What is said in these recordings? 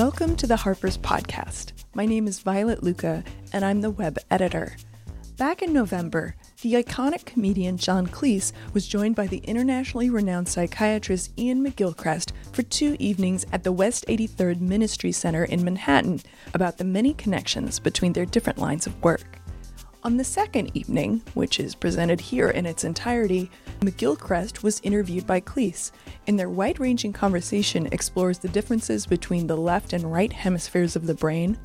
Welcome to the Harper's Podcast. My name is Violet Lucca, and I'm the web editor. Back in November, the iconic comedian John Cleese was joined by the internationally renowned psychiatrist Iain McGilchrist for two evenings at the West 83rd Ministry Center in Manhattan about the many connections between their different lines of work. On the second evening, which is presented here in its entirety, McGilchrist was interviewed by Cleese, and their wide ranging conversation explores the differences between the left and right hemispheres of the brain,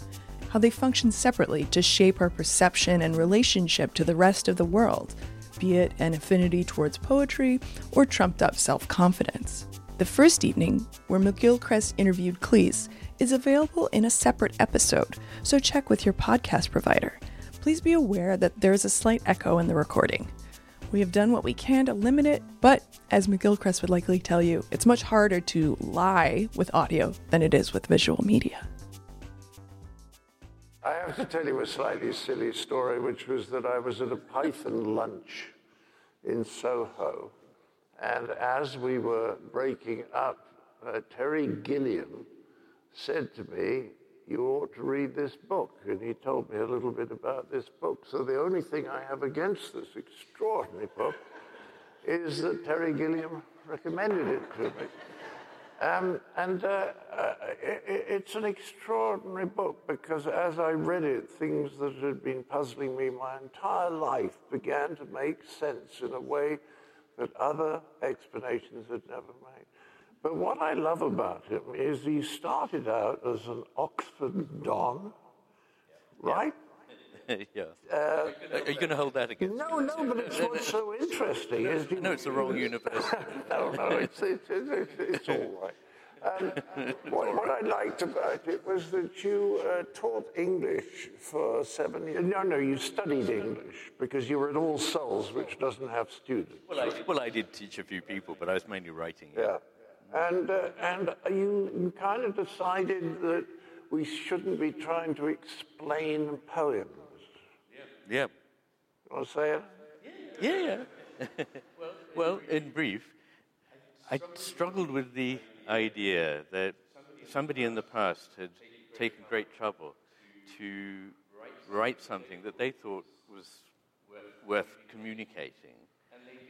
how they function separately to shape our perception and relationship to the rest of the world, be it an affinity towards poetry or trumped up self confidence. The first evening, where McGilchrist interviewed Cleese, is available in a separate episode, so check with your podcast provider please be aware that there is a slight echo in the recording. We have done what we can to limit it, but as McGilchrist would likely tell you, it's much harder to lie with audio than it is with visual media. I have to tell you a slightly silly story, which was that I was at a Python lunch in Soho, and as we were breaking up, uh, Terry Gilliam said to me, you ought to read this book. And he told me a little bit about this book. So the only thing I have against this extraordinary book is that Terry Gilliam recommended it to me. Um, and uh, uh, it, it's an extraordinary book because as I read it, things that had been puzzling me my entire life began to make sense in a way that other explanations had never made. But what I love about him is he started out as an Oxford Don, right? yeah. Uh, Are you going to hold that against No, no, but it's what's so interesting is... No, it's the wrong university. no, no, it's, it's, it's, it's all right. Um, what, what, I liked about it was that you uh, taught English for seven years. No, no, you studied English because you were at All Souls, which doesn't have students. Well, I, well, I did teach a few people, but I was mainly writing. Yeah. And, uh, and you, you kind of decided that we shouldn't be trying to explain poems. Yeah. yeah. You want to say it? Yeah, yeah. well, in brief, I struggled with the idea that somebody in the past had taken great trouble to write something that they thought was worth communicating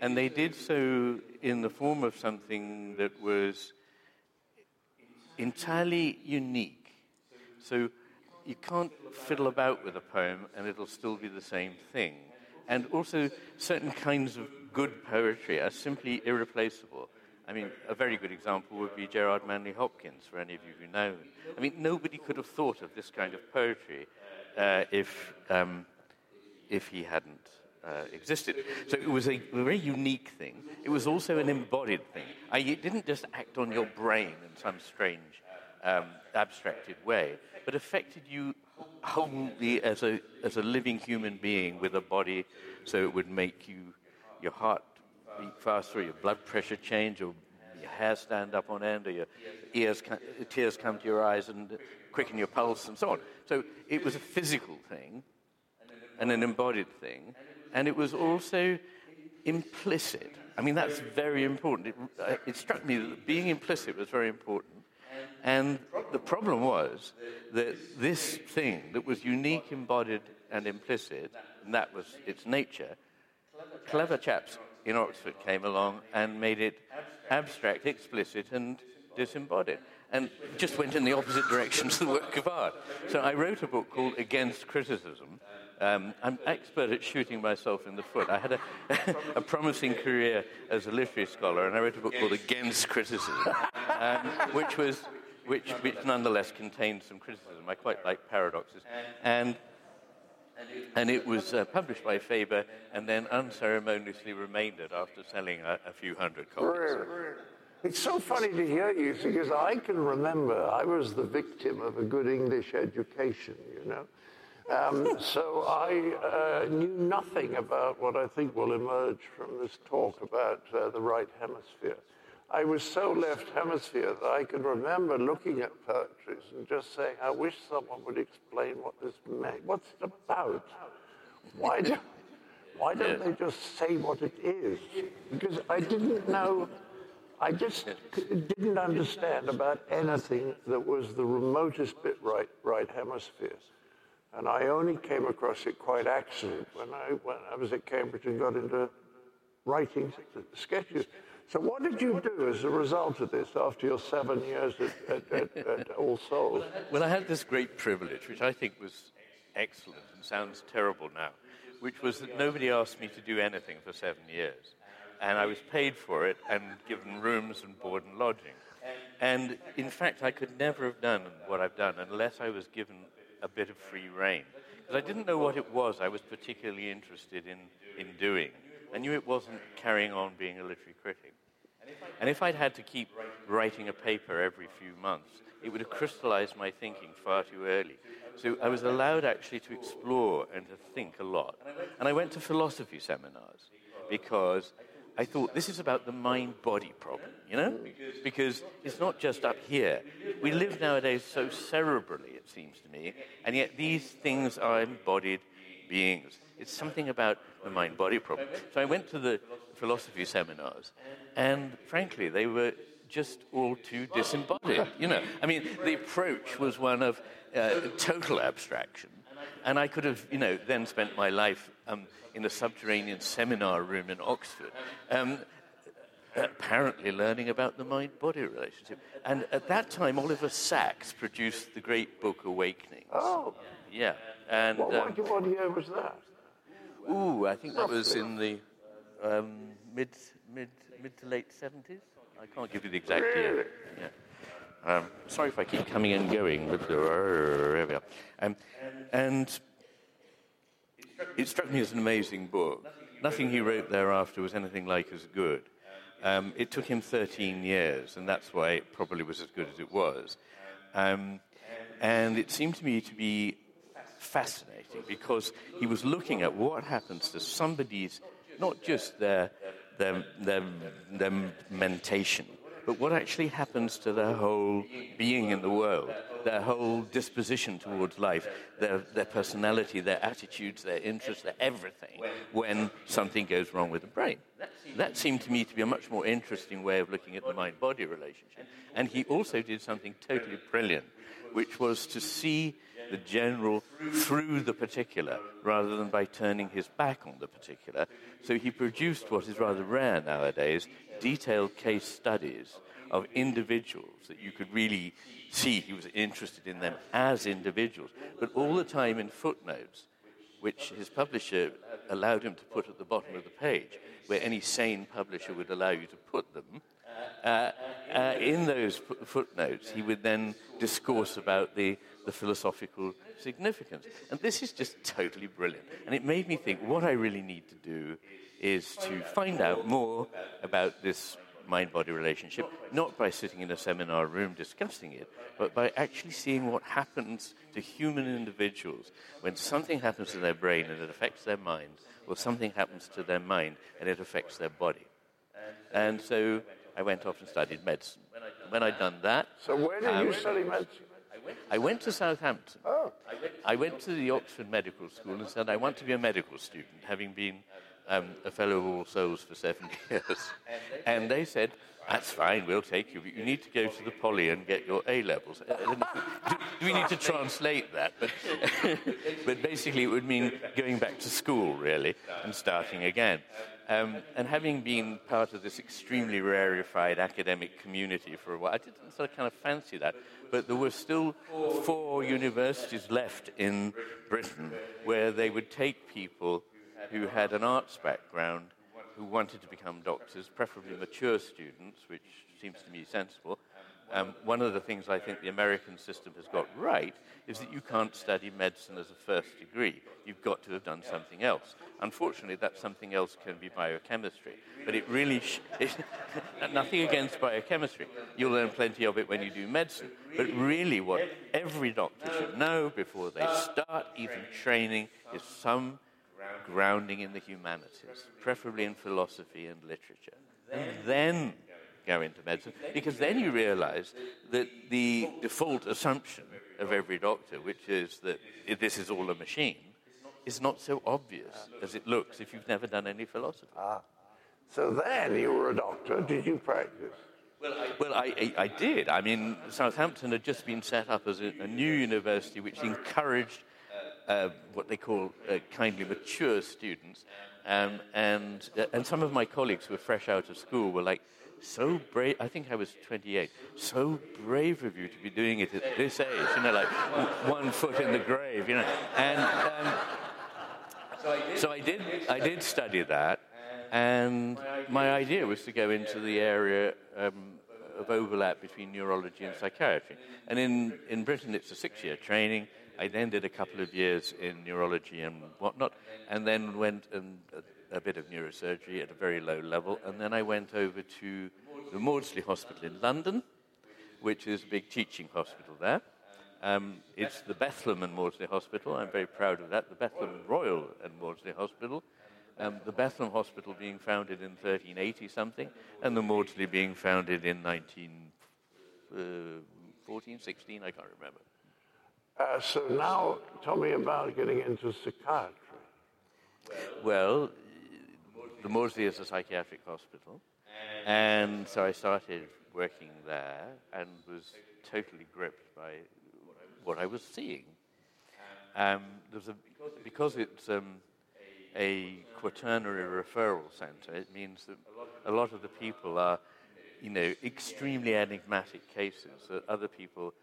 and they did so in the form of something that was entirely unique. So you can't fiddle about with a poem and it'll still be the same thing. And also, certain kinds of good poetry are simply irreplaceable. I mean, a very good example would be Gerard Manley Hopkins, for any of you who know. I mean, nobody could have thought of this kind of poetry uh, if, um, if he hadn't uh, existed. So it was a very unique thing. It was also an embodied thing. I, it didn't just act on your brain in some strange, um, abstracted way, but affected you wholly as a, as a living human being with a body, so it would make you, your heart beat faster, your blood pressure change, or your hair stand up on end, or your ears, tears come to your eyes and quicken your pulse, and so on. So it was a physical thing and an embodied thing and it was also implicit. I mean, that's very important. It, uh, it, struck me that being implicit was very important. And the problem was that this thing that was unique, embodied, and implicit, and that was its nature, clever chaps in Oxford came along and made it abstract, explicit, and disembodied. And just went in the opposite direction to the work of art. So I wrote a book called Against Criticism, um, I'm expert at shooting myself in the foot. I had a, a, promising career as a literary scholar, and I wrote a book called Against Criticism, um, which was which, which nonetheless contained some criticism. I quite like paradoxes, and and it was uh, published by Faber and then unceremoniously remaindered after selling a, a few hundred copies. It's so funny to hear you because I can remember I was the victim of a good English education, you know. Um, so I uh, knew nothing about what I think will emerge from this talk about uh, the right hemisphere. I was so left hemisphere that I can remember looking at poetry and just saying, I wish someone would explain what this meant. What's it about? Why, do, why don't they just say what it is? Because I didn't know I just didn't understand about anything that was the remotest bit right, right hemisphere. And I only came across it quite accident when I, when I was at Cambridge and got into writing sketches. So what did you do as a result of this after your seven years at, at, at, at All Souls? Well, I had this great privilege, which I think was excellent and sounds terrible now, which was that nobody asked me to do anything for seven years. And I was paid for it and given rooms and board and lodging. And in fact, I could never have done what I've done unless I was given a bit of free rein. Because I didn't know what it was I was particularly interested in, in doing. I knew it wasn't carrying on being a literary critic. And if I'd had to keep writing a paper every few months, it would have crystallized my thinking far too early. So I was allowed actually to explore and to think a lot. And I went to philosophy seminars because I thought this is about the mind body problem, you know? Because it's not just up here. We live nowadays so cerebrally, it seems to me, and yet these things are embodied beings. It's something about the mind body problem. So I went to the philosophy seminars, and frankly, they were just all too disembodied. You know, I mean, the approach was one of uh, total abstraction. And I could have, you know, then spent my life um, in a subterranean seminar room in Oxford, um, apparently learning about the mind body relationship. And at that time, Oliver Sacks produced the great book Awakenings. Oh. Yeah. And, What, um, what, year was that? ooh, I think that was in the um, mid, mid, mid to late 70s. I can't give you the exact year. Yeah. Um, sorry if I keep coming and going, but uh, here we are. Um, and it struck me as an amazing book. Nothing he wrote thereafter was anything like as good. Um, it took him 13 years, and that's why it probably was as good as it was. Um, and it seemed to me to be fascinating because he was looking at what happens to somebody's, not just their, their, their, their mentation, but what actually happens to their whole being in the world, their whole disposition towards life, their, their personality, their attitudes, their interests, their everything, when something goes wrong with the brain. That seemed to me to be a much more interesting way of looking at the mind body relationship. And he also did something totally brilliant, which was to see the general through the particular rather than by turning his back on the particular. So he produced what is rather rare nowadays detailed case studies of individuals that you could really see he was interested in them as individuals, but all the time in footnotes, which his publisher allowed him to put at the bottom of the page, where any sane publisher would allow you to put them. Uh, uh, in those footnotes, he would then discourse about the, the philosophical significance. And this is just totally brilliant. And it made me think what I really need to do is to find out more about this mind body relationship, not by sitting in a seminar room discussing it, but by actually seeing what happens to human individuals when something happens to their brain and it affects their mind, or something happens to their mind and it affects their body. And so I went off and studied medicine. When I'd done that, So where did you um, study medicine? I went to Southampton. Oh. I went to the Oxford Medical School and said, I want to be a medical student, having been um, a fellow of All Souls for seven years. And they said, that's fine, we'll take you, but you need to go to the poly and get your A levels. Uh, we need to translate that? But, but basically, it would mean going back to school, really, and starting again. Um, and having been part of this extremely rarefied academic community for a while, I didn't sort of kind of fancy that. But there were still four universities left in Britain where they would take people who had an arts background who wanted to become doctors, preferably mature students, which seems to me sensible. Um, one of the things I think the American system has got right is that you can't study medicine as a first degree. You've got to have done something else. Unfortunately, that something else can be biochemistry. But it really, sh- nothing against biochemistry. You'll learn plenty of it when you do medicine. But really, what every doctor should know before they start even training is some grounding in the humanities, preferably in philosophy and literature. And then go into medicine, because then you realize that the default assumption of every doctor, which is that this is all a machine, is not so obvious as it looks if you've never done any philosophy. Ah. So then you were a doctor. Did you practice? Well, I, I, I, did. I mean, Southampton had just been set up as a, a new university which encouraged uh, what they call uh, kindly mature students. Um, and, uh, and some of my colleagues who were fresh out of school were like, so brave. I think I was 28. So brave of you to be doing it at this age, you know, like one foot in the grave, you know. And um, so I did. I did study that, and my idea was to go into the area um, of overlap between neurology and psychiatry. And in, in Britain, it's a six-year training. I then did a couple of years in neurology and whatnot, and then went and a, a bit of neurosurgery at a very low level, and then I went over to the Maudsley Hospital in London, which is a big teaching hospital there. Um, it's the Bethlem and Maudsley Hospital. I'm very proud of that. The Bethlem Royal and Maudsley Hospital. Um, the Bethlem Hospital being founded in 1380 something, and the Maudsley being founded in 1914, uh, 16, I can't remember. Uh, so now, tell me about getting into psychiatry. Well, the Maudsley is a psychiatric hospital, and so I started working there and was totally gripped by what I was seeing. Um, there's a, because it's um, a quaternary referral centre, it means that a lot of the people are, you know, extremely enigmatic cases that other people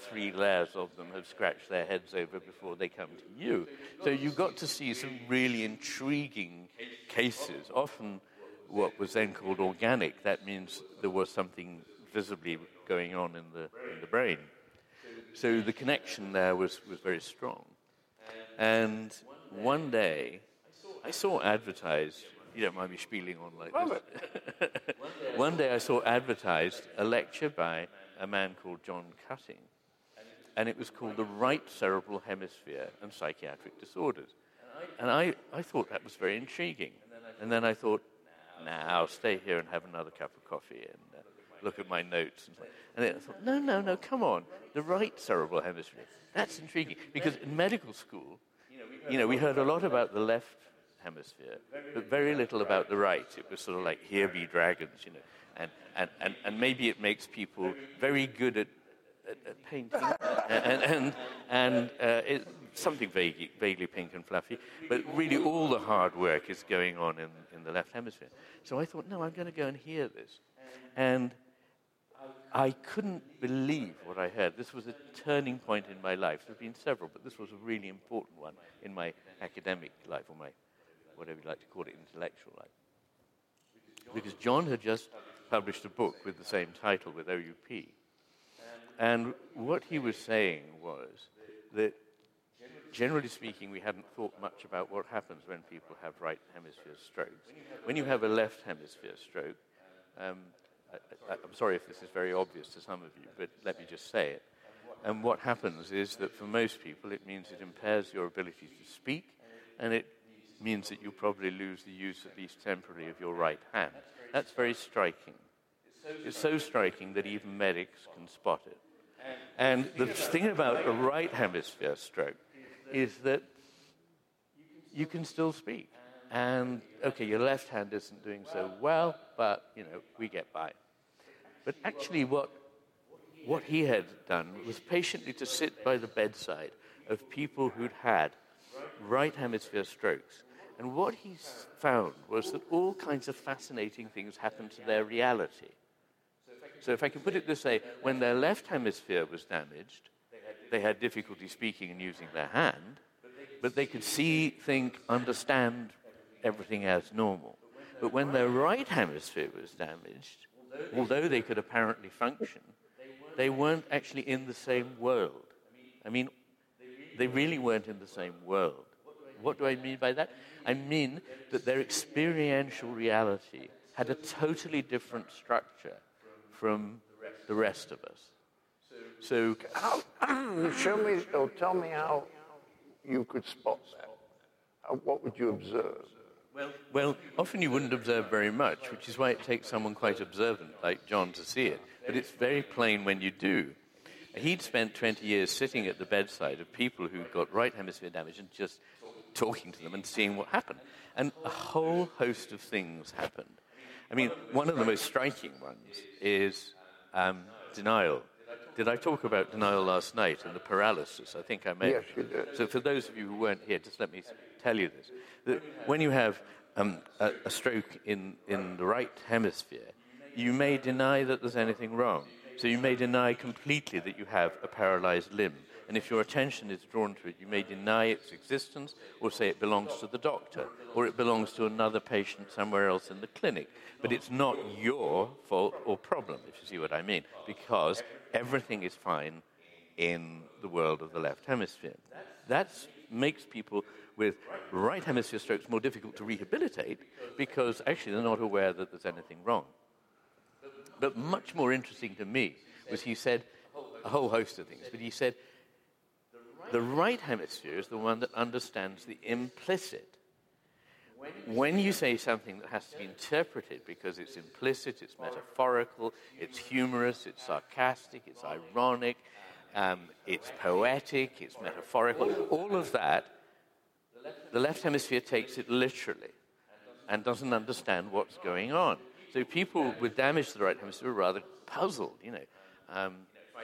three layers of them have scratched their heads over before they come to you. So you got to see some really intriguing cases, often what was then called organic. That means there was something visibly going on in the, in the brain. So the connection there was, was very strong. And one day, I saw advertised, you don't mind me spieling on like this. one day I saw advertised a lecture by a man called John Cutting and it was called The Right Cerebral Hemisphere and Psychiatric Disorders. And I, I thought that was very intriguing. And then I thought, I'll stay here and have another cup of coffee and uh, look at my notes. And, and then I thought, no, no, no, come on. The right cerebral hemisphere. That's intriguing. Because in medical school, you know, we heard a lot about the left hemisphere, but very little about the right. It was sort of like, here be dragons, you know. And, and, and, and maybe it makes people very good at painting, and, and, and uh, it, something vaguely, vaguely pink and fluffy, but really all the hard work is going on in, in the left hemisphere. So I thought, no, I'm going to go and hear this. And I couldn't believe what I heard. This was a turning point in my life. There have been several, but this was a really important one in my academic life, or my, whatever you like to call it, intellectual life. Because John had just published a book with the same title with OUP. And what he was saying was that, generally speaking, we hadn't thought much about what happens when people have right hemisphere strokes. When you have a left hemisphere stroke, um, I, am sorry if this is very obvious to some of you, but let me just say it. And what happens is that for most people, it means it impairs your ability to speak, and it means that you probably lose the use, at least temporarily, of your right hand. That's very striking. It's so striking that even medics can spot it. And the thing about a right hemisphere stroke is that you can still speak. And okay, your left hand isn't doing so well, but you know, we get by. But actually, what, what he had done was patiently to sit by the bedside of people who'd had right hemisphere strokes. And what he found was that all kinds of fascinating things happened to their reality. So, if I can put it this way, when their left hemisphere was damaged, they had difficulty speaking and using their hand, but they could see, think, understand everything as normal. But when their right hemisphere was damaged, although they could apparently function, they weren't actually in the same world. I mean, they really weren't in the same world. What do I mean by that? I mean that their experiential reality had a totally different structure from the rest of us. So, how, show me or tell me how you could spot that. what would you observe? Well, well, often you wouldn't observe very much, which is why it takes someone quite observant like John to see it. But it's very plain when you do. He'd spent 20 years sitting at the bedside of people who got right hemisphere damage and just talking to them and seeing what happened. And a whole host of things happened. I mean, one of the most striking ones is um, denial. Did I talk about denial last night and the paralysis? I think I may. Yes, you did. So, for those of you who weren't here, just let me tell you this: that when you have um, a, a stroke in, in the right hemisphere, you may deny that there's anything wrong. So you may deny completely that you have a paralyzed limb. And if your attention is drawn to it, you may deny its existence or say it belongs to the doctor or it belongs to another patient somewhere else in the clinic. But it's not your fault or problem, if you see what I mean, because everything is fine in the world of the left hemisphere. That makes people with right hemisphere strokes more difficult to rehabilitate because actually they're not aware that there's anything wrong. But much more interesting to me was he said a whole host of things, but he said the right hemisphere is the one that understands the implicit. When you say something that has to be interpreted because it's implicit, it's metaphorical, it's humorous, it's sarcastic, it's ironic, um, it's poetic, it's metaphorical, all of that, the left hemisphere takes it literally and doesn't understand what's going on. So people with damage to the right hemisphere are rather puzzled, you know. Um,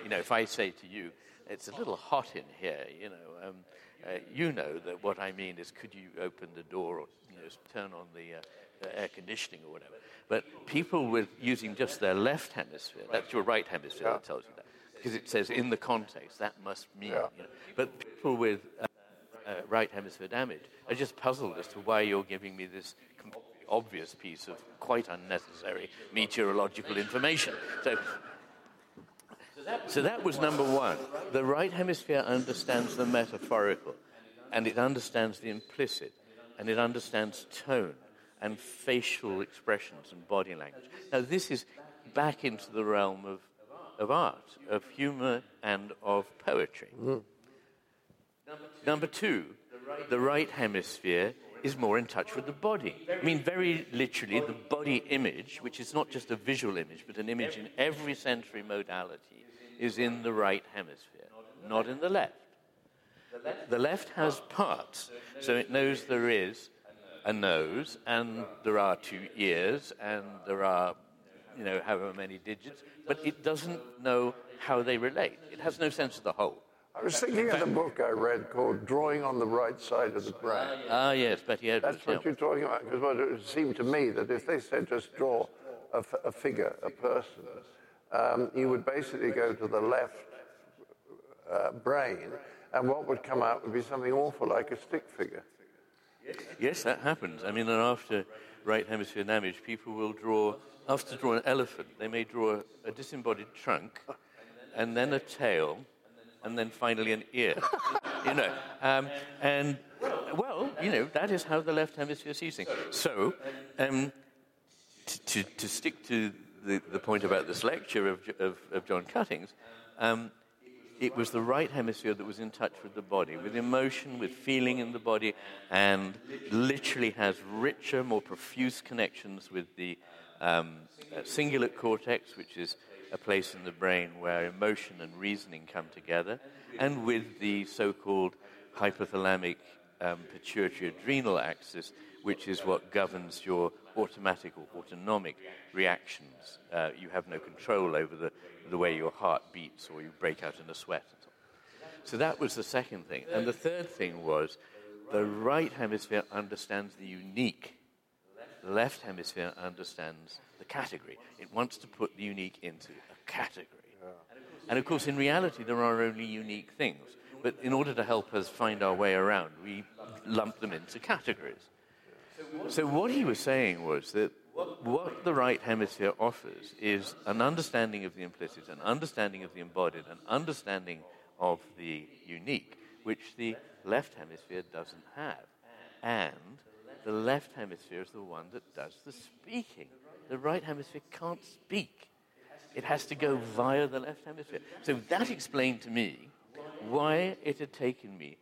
you know, if I say to you, it's a little hot in here, you know. Um, uh, you know that what I mean is, could you open the door or you know, turn on the, uh, the air conditioning or whatever? But people with using just their left hemisphere, that's your right hemisphere that tells you that, because it says in the context that must mean. Yeah. You know. But people with uh, uh, right hemisphere damage are just puzzled as to why you're giving me this obvious piece of quite unnecessary meteorological information. So so that was number one. The right hemisphere understands the metaphorical, and it understands the implicit, and it understands tone and facial expressions and body language. Now, this is back into the realm of, of art, of humor, and of poetry. Hmm. Number two, the right hemisphere is more in touch with the body. I mean, very literally, the body image, which is not just a visual image, but an image in every sensory modality, is in the right hemisphere, not in the left. The left has parts, so it knows there is a nose, and there are two ears, and there are, you know, however many digits, but it doesn't know how they relate. It has no sense of the whole. I was thinking of the book I read called Drawing on the Right Side of the Brain. Ah, yes, Betty Edwards. That's what you're talking about, because what it seemed to me that if they said just draw a, f- a figure, a person, um, you would basically go to the left uh, brain, and what would come out would be something awful like a stick figure. Yes, that happens. I mean, after right hemisphere damage, people will draw, after draw an elephant, they may draw a disembodied trunk, and then a tail, and then finally an ear. you know, um, and well, you know, that is how the left hemisphere sees things. So, um, t- to, to stick to the, the point about this lecture of, of, of John Cutting's, um, it was the right hemisphere that was in touch with the body, with emotion, with feeling in the body, and literally has richer, more profuse connections with the um, uh, cingulate cortex, which is a place in the brain where emotion and reasoning come together, and with the so called hypothalamic um, pituitary adrenal axis, which is what governs your automatic or autonomic reactions. Uh, you have no control over the, the way your heart beats or you break out in a sweat. And so, so that was the second thing. And the third thing was the right hemisphere understands the unique. The left hemisphere understands the category. It wants to put the unique into a category. And of course, in reality, there are only unique things. But in order to help us find our way around, we lump them into categories. So what he was saying was that what the right hemisphere offers is an understanding of the implicit, an understanding of the embodied, an understanding of the unique, which the left hemisphere doesn't have. And the left hemisphere is the one that does the speaking. The right hemisphere can't speak. It has to go via the left hemisphere. So that explained to me why it had taken me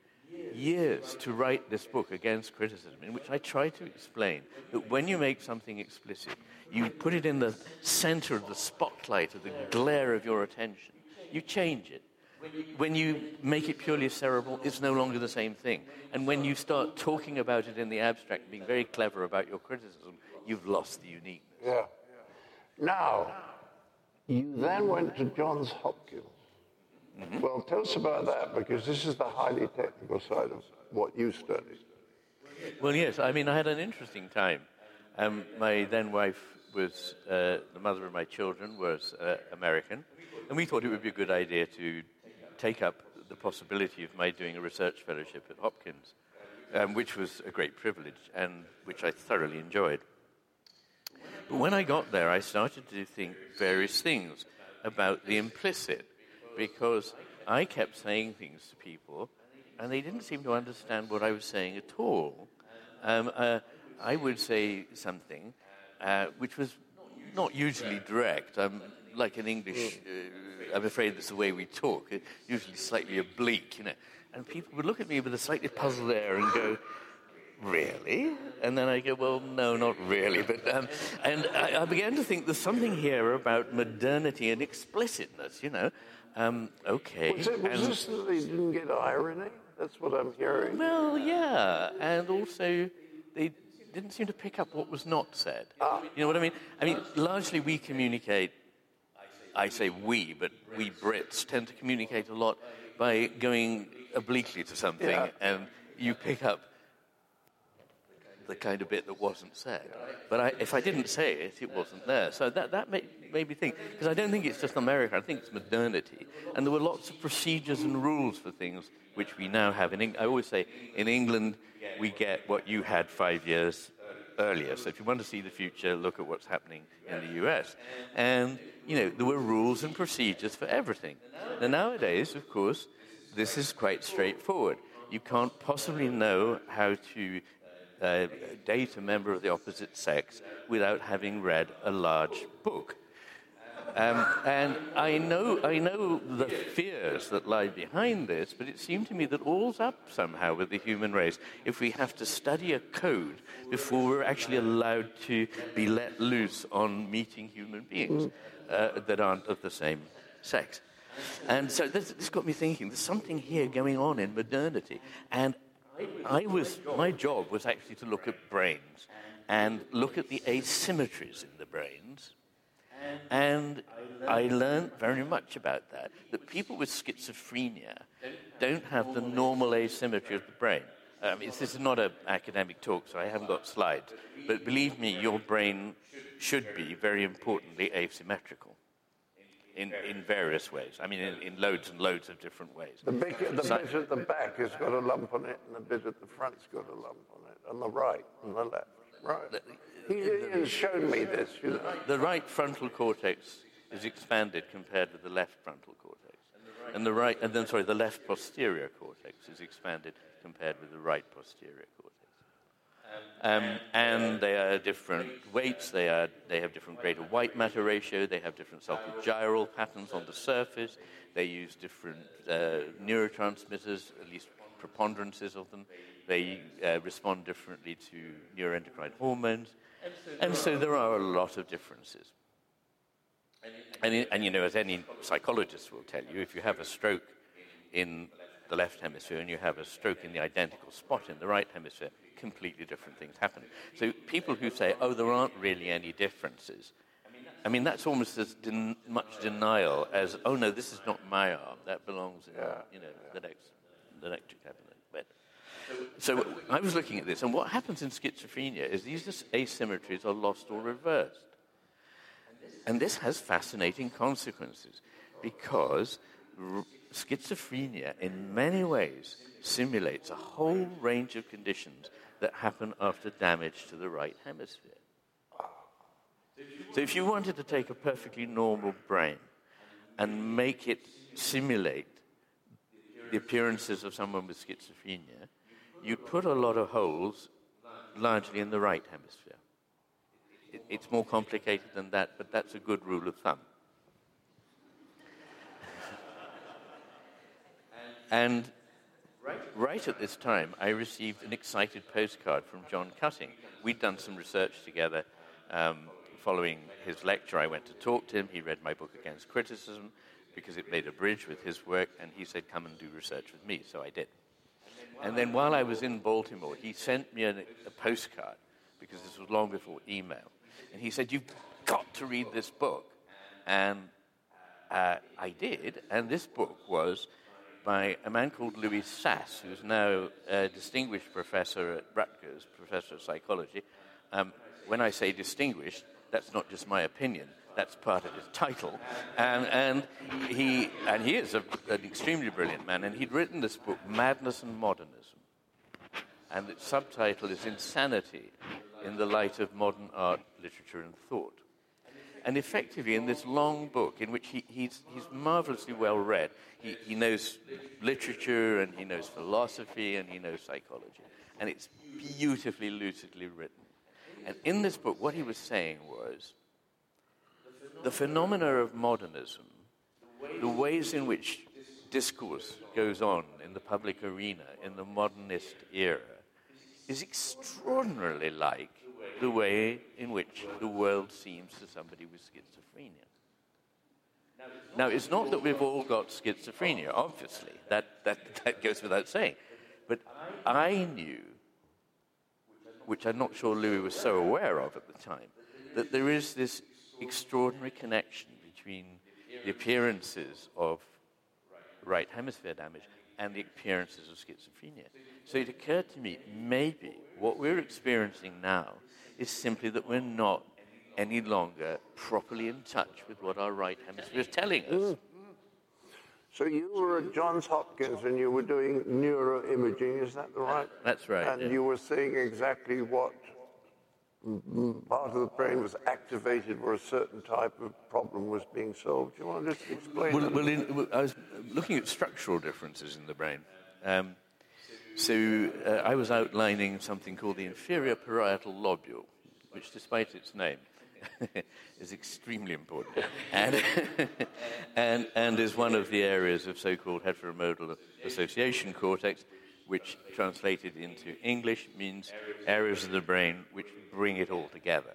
years to write this book against criticism, in which I try to explain that when you make something explicit, you put it in the center of the spotlight, of the glare of your attention. You change it. When you make it purely cerebral, it's no longer the same thing. And when you start talking about it in the abstract, being very clever about your criticism, you've lost the uniqueness. Yeah. Now, you then went to Johns Hopkins. Well, tell us about that because this is the highly technical side of what you studied. Well, yes. I mean, I had an interesting time. Um, my then wife was uh, the mother of my children was uh, American, and we thought it would be a good idea to take up the possibility of my doing a research fellowship at Hopkins, um, which was a great privilege and which I thoroughly enjoyed. But when I got there, I started to think various things about the implicit, because I kept saying things to people, and they didn't seem to understand what I was saying at all. Um, uh, I would say something uh, which was not usually direct. I'm like an English, uh, I'm afraid that's the way we talk, usually slightly oblique, you know. And people would look at me with a slightly puzzled air and go, Really? And then I go, well, no, not really. But um, and I, I, began to think there's something here about modernity and explicitness. You know, um, okay. Was, it, was this that they didn't get irony? That's what I'm hearing. Well, yeah, and also they didn't seem to pick up what was not said. Ah. You know what I mean? I mean, largely we communicate. I say we, but we Brits tend to communicate a lot by going obliquely to something, Yeah. and you pick up the kind of bit that wasn't said. But I, if I didn't say it, it wasn't there. So that, that made, made me think, because I don't think it's just America, I think it's modernity. And there were lots of procedures and rules for things which we now have in England. I always say, in England, we get what you had five years earlier. So if you want to see the future, look at what's happening in the US. And, you know, there were rules and procedures for everything. Now, nowadays, of course, this is quite straightforward. You can't possibly know how to uh, date a member of the opposite sex without having read a large book. Um, and I know, I know the fears that lie behind this, but it seemed to me that all's up somehow with the human race if we have to study a code before we're actually allowed to be let loose on meeting human beings uh, that aren't of the same sex. And so this, this got me thinking there's something here going on in modernity. And I was, my job was actually to look at brains and look at the asymmetries in the brains. And I learned very much about that. That people with schizophrenia don't have the normal asymmetry of the brain. Um, this is not an academic talk, so I haven't got slides. But believe me, your brain should be, very importantly, asymmetrical in, in various ways. I mean, in, in loads and loads of different ways. The, big, the So- bit at the back has got a lump on it, and the bit at the front's got a lump on it, on the right and the left. Right. He, he has shown me this, you know. The right frontal cortex is expanded compared with the left frontal cortex. And the right, and then, sorry, the left posterior cortex is expanded compared with the right posterior cortex. Um, and they are different weights, they, are, they have different greater white matter ratio, they have different sulcal patterns on the surface, they use different uh, neurotransmitters, at least preponderances of them, they uh, respond differently to neuroendocrine hormones, and so there are a lot of differences. And, and you know, as any psychologist will tell you, if you have a stroke in the left hemisphere and you have a stroke in the identical spot in the right hemisphere, completely different things happen. So people who say, oh, there aren't really any differences, I mean, that's almost as den- much denial as, oh, no, this is not my arm. That belongs in, you know, the next, the next cabinet. But, so I was looking at this, and what happens in schizophrenia is these asymmetries are lost or reversed. And this has fascinating consequences because schizophrenia, in many ways, simulates a whole range of conditions that happen after damage to the right hemisphere. So, if you wanted to take a perfectly normal brain and make it simulate the appearances of someone with schizophrenia, you'd put a lot of holes largely in the right hemisphere. It, it's more complicated than that, but that's a good rule of thumb. And right at this time, I received an excited postcard from John Cutting. We'd done some research together. Um, following his lecture, I went to talk to him. He read my book Against Criticism because it made a bridge with his work, and he said, Come and do research with me. So I did. And then while I was in Baltimore, he sent me a, a postcard because this was long before email. And he said, You've, got to read this book. And uh, I did, and this book was by a man called Louis Sass, who's now a distinguished professor at Rutgers, professor of psychology. Um, when I say distinguished, that's not just my opinion. That's part of his title, and, and he and he is a, an extremely brilliant man. And he'd written this book, Madness and Modernism, and its subtitle is Insanity in the Light of Modern Art, Literature, and Thought. And effectively, in this long book, in which he, he's, he's marvelously well read, he, he knows literature and he knows philosophy and he knows psychology. And it's beautifully, lucidly written. And in this book, what he was saying was the phenomena of modernism, the ways in which discourse goes on in the public arena in the modernist era, is extraordinarily like the way in which the world seems to somebody with schizophrenia. Now, it's not that we've all got schizophrenia, obviously. That, that, that goes without saying. But I knew, which I'm not sure Louis was so aware of at the time, that there is this extraordinary connection between the appearances of right hemisphere damage and the appearances of schizophrenia. So it occurred to me maybe what we're experiencing now is simply that we're not any longer properly in touch with what our right hemisphere is telling us. Mm. So you were at Johns Hopkins and you were doing neuroimaging, is that right? That's right. And yeah. you were seeing exactly what part of the brain was activated where a certain type of problem was being solved. Do you want to just explain? Well, well in, I was looking at structural differences in the brain. Um, so uh, I was outlining something called the inferior parietal lobule, which, despite its name, is extremely important and, and, and is one of the areas of so-called heteromodal association cortex, which translated into English means areas of the brain which bring it all together.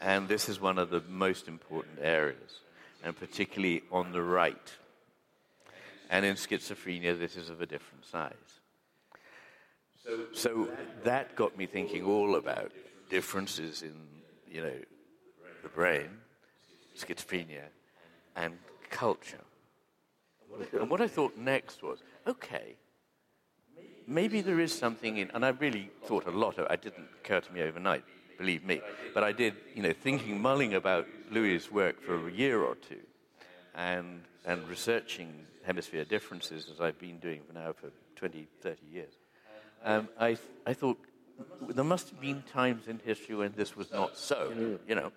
And this is one of the most important areas, and particularly on the right. And in schizophrenia, this is of a different size. So that got me thinking all about differences in, you know, the brain, schizophrenia, and culture. And what I thought next was, okay, maybe there is something in, and I really thought a lot of it didn't occur to me overnight, believe me, but I did, you know, thinking, mulling about Louis' work for a year or two, and, and researching hemisphere differences as I've been doing for now for 20, 30 years. Um, I, I thought there must have been times in history when this was not so, you know.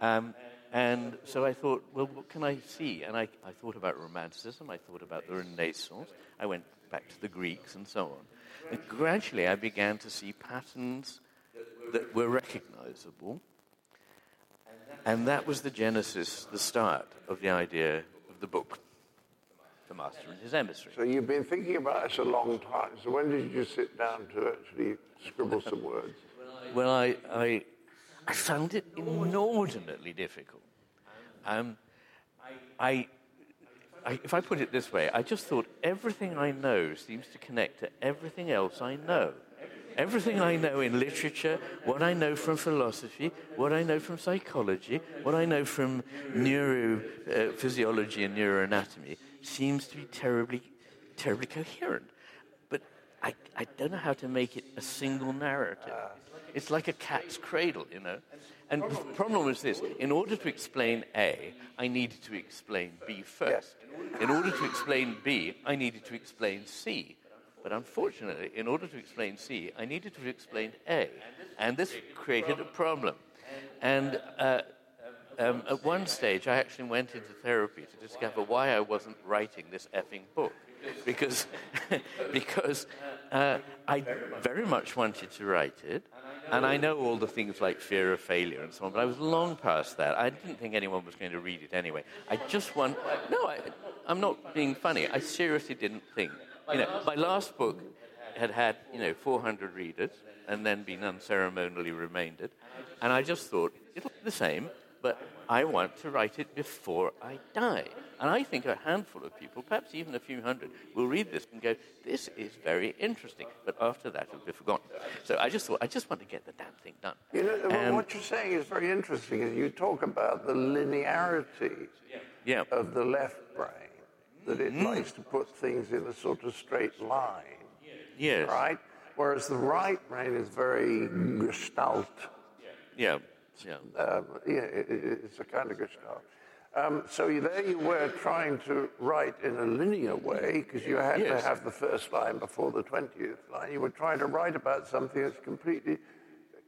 Um, and so I thought, well, what can I see? And I, I thought about Romanticism, I thought about the Renaissance, I went back to the Greeks and so on. And gradually I began to see patterns that were recognizable. And that was the genesis, the start of the idea of the book, The Master and His Emissary. So you've been thinking about this a long time. So when did you sit down to actually scribble some words? Well, I, I, I found it inordinately difficult. Um, I, I, if I put it this way, I just thought everything I know seems to connect to everything else I know. Everything I know in literature, what I know from philosophy, what I know from psychology, what I know from neurophysiology uh, and neuroanatomy seems to be terribly, terribly coherent. But I, I don't know how to make it a single narrative. It's like a cat's cradle, you know. And the problem was this in order to explain A, I needed to explain B first. In order to explain B, I needed to explain C. But unfortunately, in order to explain C, I needed to explain A. And this created a problem. And uh, um, at one stage, I actually went into therapy to discover why I wasn't writing this effing book. Because, because uh, I very much wanted to write it, and I know all the things like fear of failure and so on, but I was long past that. I didn't think anyone was going to read it anyway. I just want. No, I, I'm not being funny. I seriously didn't think you know, my last book had had, you know, 400 readers and then been unceremonially remaindered. And I just thought, it'll be the same. But I want to write it before I die. And I think a handful of people, perhaps even a few hundred, will read this and go, this is very interesting. But after that, it'll be forgotten. So I just thought, I just want to get the damn thing done. You know, um, what you're saying is very interesting. You talk about the linearity yeah. of the left brain, that it mm. likes to put things in a sort of straight line. Yes. Right? Whereas the right brain is very gestalt. Yeah. Yeah. Um, yeah, it, it's a kind of gestalt. Um, so there you were trying to write in a linear way because you had yes. to have the first line before the 20th line. You were trying to write about something that's completely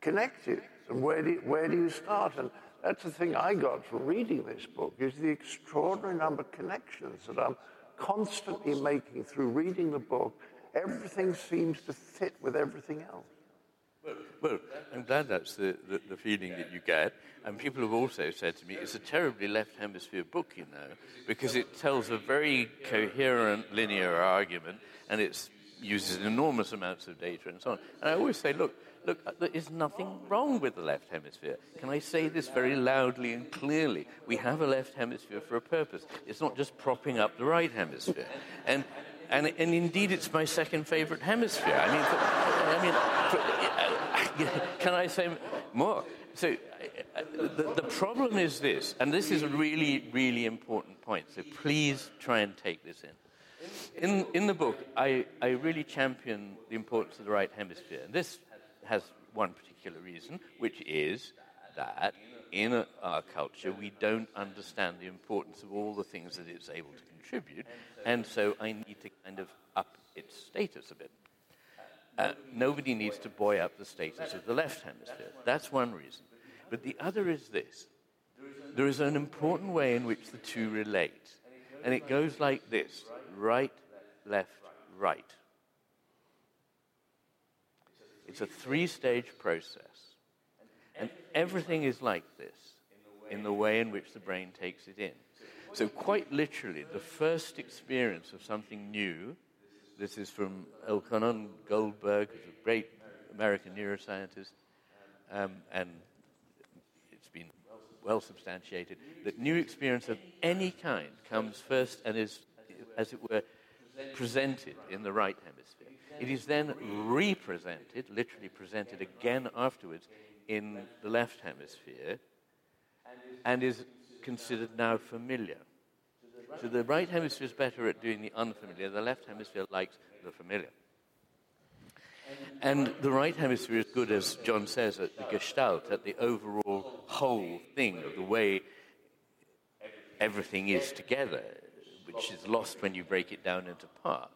connected. And where do you, where do you start? And that's the thing I got from reading this book is the extraordinary number of connections that I'm constantly making through reading the book. Everything seems to fit with everything else. Well, I'm glad that's the, the, the, feeling that you get. And people have also said to me, it's a terribly left hemisphere book, you know, because it tells a very coherent linear argument and it uses enormous amounts of data and so on. And I always say, look, look, there is nothing wrong with the left hemisphere. Can I say this very loudly and clearly? We have a left hemisphere for a purpose. It's not just propping up the right hemisphere. And, and, and indeed, it's my second favorite hemisphere. I mean, for, I mean, for, Can I say more? So uh, the, the problem is this, and this is a really, really important point, so please try and take this in. In, in the book, I, I really champion the importance of the right hemisphere. And this has one particular reason, which is that in our culture, we don't understand the importance of all the things that it's able to contribute, and so I need to kind of up its status a bit. Uh, nobody needs to buoy up the status of the left hemisphere. That's one reason. But the other is this there is an important way in which the two relate. And it goes like this right, left, right. It's a three stage process. And everything is like this in the way in which the brain takes it in. So, quite literally, the first experience of something new this is from Elkhonon Goldberg, who's a great American neuroscientist, um, and it's been well substantiated that new experience of any kind comes first and is, as it were, presented in the right hemisphere. It is then represented, literally presented again afterwards, in the left hemisphere, and is considered now familiar. So the right hemisphere is better at doing the unfamiliar, the left hemisphere likes the familiar. And the right hemisphere is good, as John says, at the gestalt, at the overall whole thing of the way everything is together, which is lost when you break it down into parts.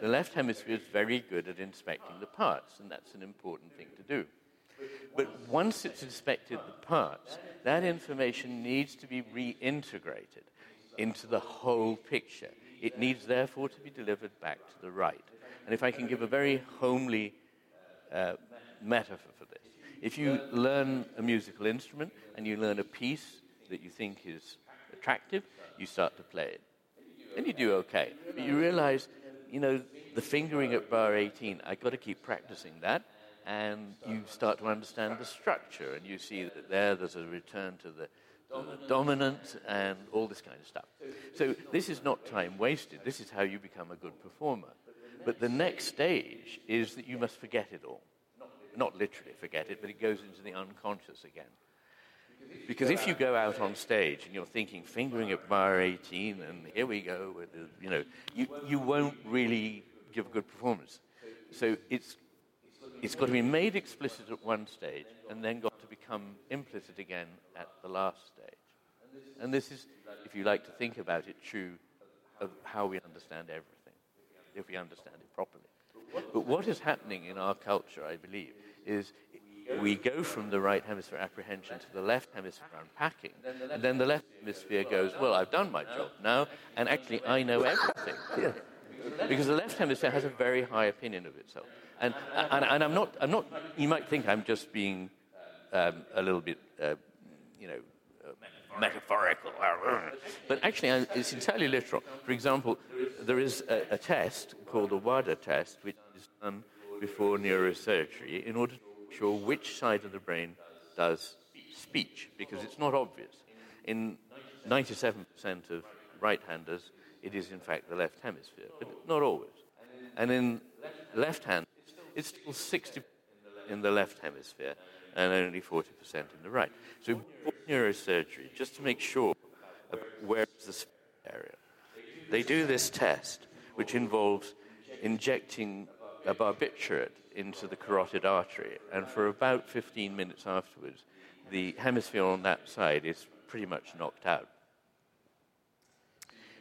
The left hemisphere is very good at inspecting the parts, and that's an important thing to do. But once it's inspected the parts, that information needs to be reintegrated into the whole picture. It needs, therefore, to be delivered back to the right. And if I can give a very homely uh, metaphor for this, if you learn a musical instrument and you learn a piece that you think is attractive, you start to play it. And you do okay. But you realize, you know, the fingering at bar 18, I've got to keep practicing that. And you start to understand the structure, and you see that there there's a return to the dominant. dominant and all this kind of stuff. So this is not time wasted. This is how you become a good performer. But the next stage is that you must forget it all. Not literally forget it, but it goes into the unconscious again. Because if you go out on stage and you're thinking, fingering at bar 18, and here we go, with the, you know, you, you won't really give a good performance. So it's, it's got to be made explicit at one stage and then got become implicit again at the last stage. And this is, if you like to think about it, true of how we understand everything, if we understand it properly. But what is happening in our culture, I believe, is we go from the right hemisphere apprehension to the left hemisphere unpacking, and then the left hemisphere goes, Well, I've done my job now, and actually I know everything. Because the left hemisphere has a very high opinion of itself. And, and, and I'm, not, I'm not, you might think I'm just being um, a little bit, uh, you know, uh, metaphorical. But actually, uh, it's entirely literal. For example, there is a, a, test called the WADA test, which is done before neurosurgery in order to sure which side of the brain does speech because it's not obvious. In 97% of right handers, it is in fact the left hemisphere, but not always. And in left hand, it's still 60 in the left hemisphere and only 40% in the right. So, neurosurgery, just to make sure where is the area, they do this test, which involves injecting a barbiturate into the carotid artery, and for about 15 minutes afterwards, the hemisphere on that side is pretty much knocked out.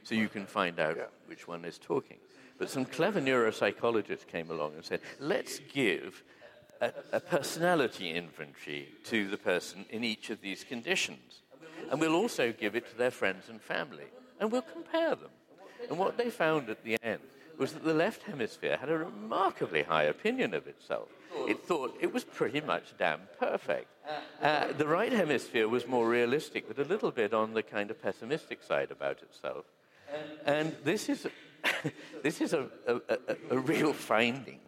So you can find out yeah. which one is talking. But some clever neuropsychologists came along and said, let's give a, a personality inventory to the person in each of these conditions. And we'll also give it to their friends and family. And we'll compare them. And what they found at the end was that the left hemisphere had a remarkably high opinion of itself. It thought it was pretty much damn perfect. Uh, the right hemisphere was more realistic, but a little bit on the kind of pessimistic side about itself. And this is, this is a, a, a, a real finding.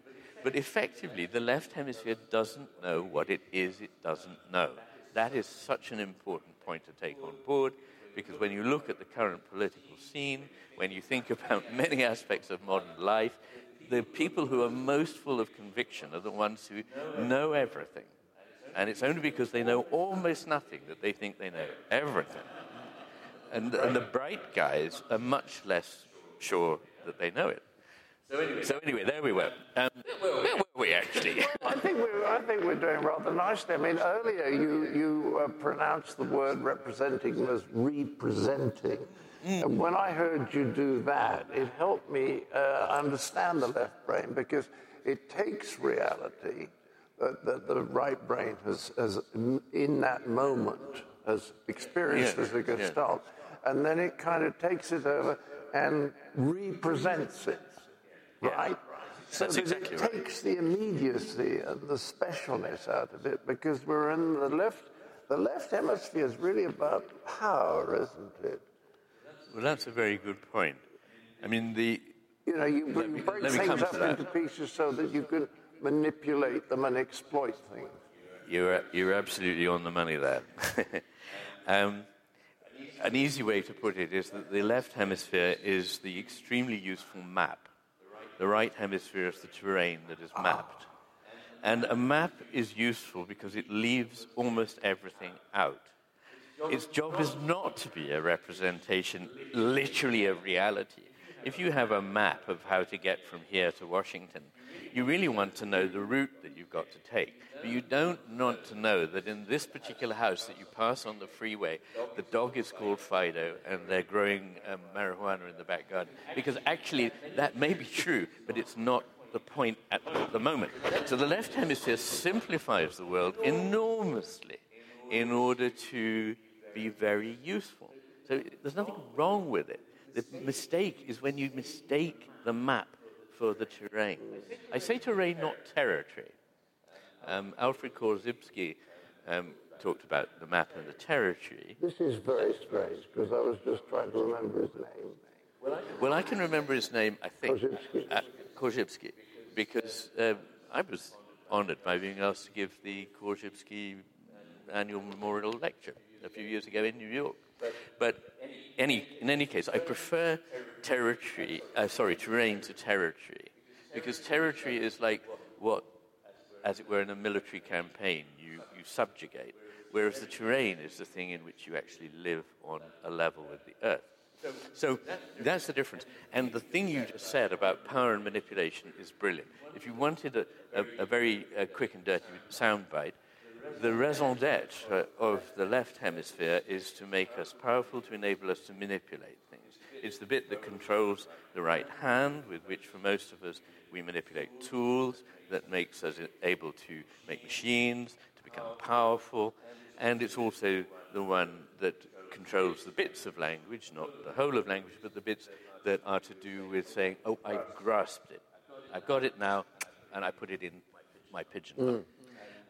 But effectively, the left hemisphere doesn't know what it is it doesn't know. That is such an important point to take on board because when you look at the current political scene, when you think about many aspects of modern life, the people who are most full of conviction are the ones who know everything. And it's only because they know almost nothing that they think they know everything. And, and the bright guys are much less sure that they know it. So anyway, so anyway there we were. Um, where were we actually? I think we're, I think we're doing rather nicely. I mean, earlier you, you uh, pronounced the word representing as representing. Mm. And when I heard you do that, it helped me uh, understand the left brain because it takes reality that, that the right brain has, has, in that moment, has experienced yeah. as a gestalt. Yeah. And then it kind of takes it over and represents it, yeah. right? So That's exactly it right. takes the immediacy and the specialness out of it because we're in the left. The left hemisphere is really about power, isn't it? Well, that's a very good point. I mean, the. You know, you, you me, break things up into pieces so that you can manipulate them and exploit things. You're, you're absolutely on the money there. um, an easy way to put it is that the left hemisphere is the extremely useful map. The right hemisphere is the terrain that is mapped. And a map is useful because it leaves almost everything out. Its job is not to be a representation, literally, of reality. If you have a map of how to get from here to Washington, you really want to know the route that you've got to take. But you don't want to know that in this particular house that you pass on the freeway, the dog is called Fido and they're growing um, marijuana in the back garden. Because actually, that may be true, but it's not the point at the moment. So the left hemisphere simplifies the world enormously in order to be very useful. So there's nothing wrong with it. The mistake is when you mistake the map for the terrain. I say terrain, not territory. Um, Alfred Korzybski um, talked about the map and the territory. This is very strange because I was just trying to remember his name. Well, I can remember his name, I think. Korzybski. Uh, Korzybski because uh, I was honored by being asked to give the Korzybski annual memorial lecture a few years ago in New York. But any, in any case, I prefer territory, uh, sorry, terrain to territory, because territory is like what, as it were, in a military campaign, you, you subjugate, whereas the terrain is the thing in which you actually live on a level with the earth. So that's the difference. And the thing you just said about power and manipulation is brilliant. If you wanted a, a, a very uh, quick and dirty soundbite, the raison d'etre of the left hemisphere is to make us powerful, to enable us to manipulate. It's the bit that controls the right hand, with which, for most of us, we manipulate tools, that makes us able to make machines, to become powerful, and it's also the one that controls the bits of language, not the whole of language, but the bits that are to do with saying, oh, I grasped it. I've got it now, and I put it in my pigeon. Mm.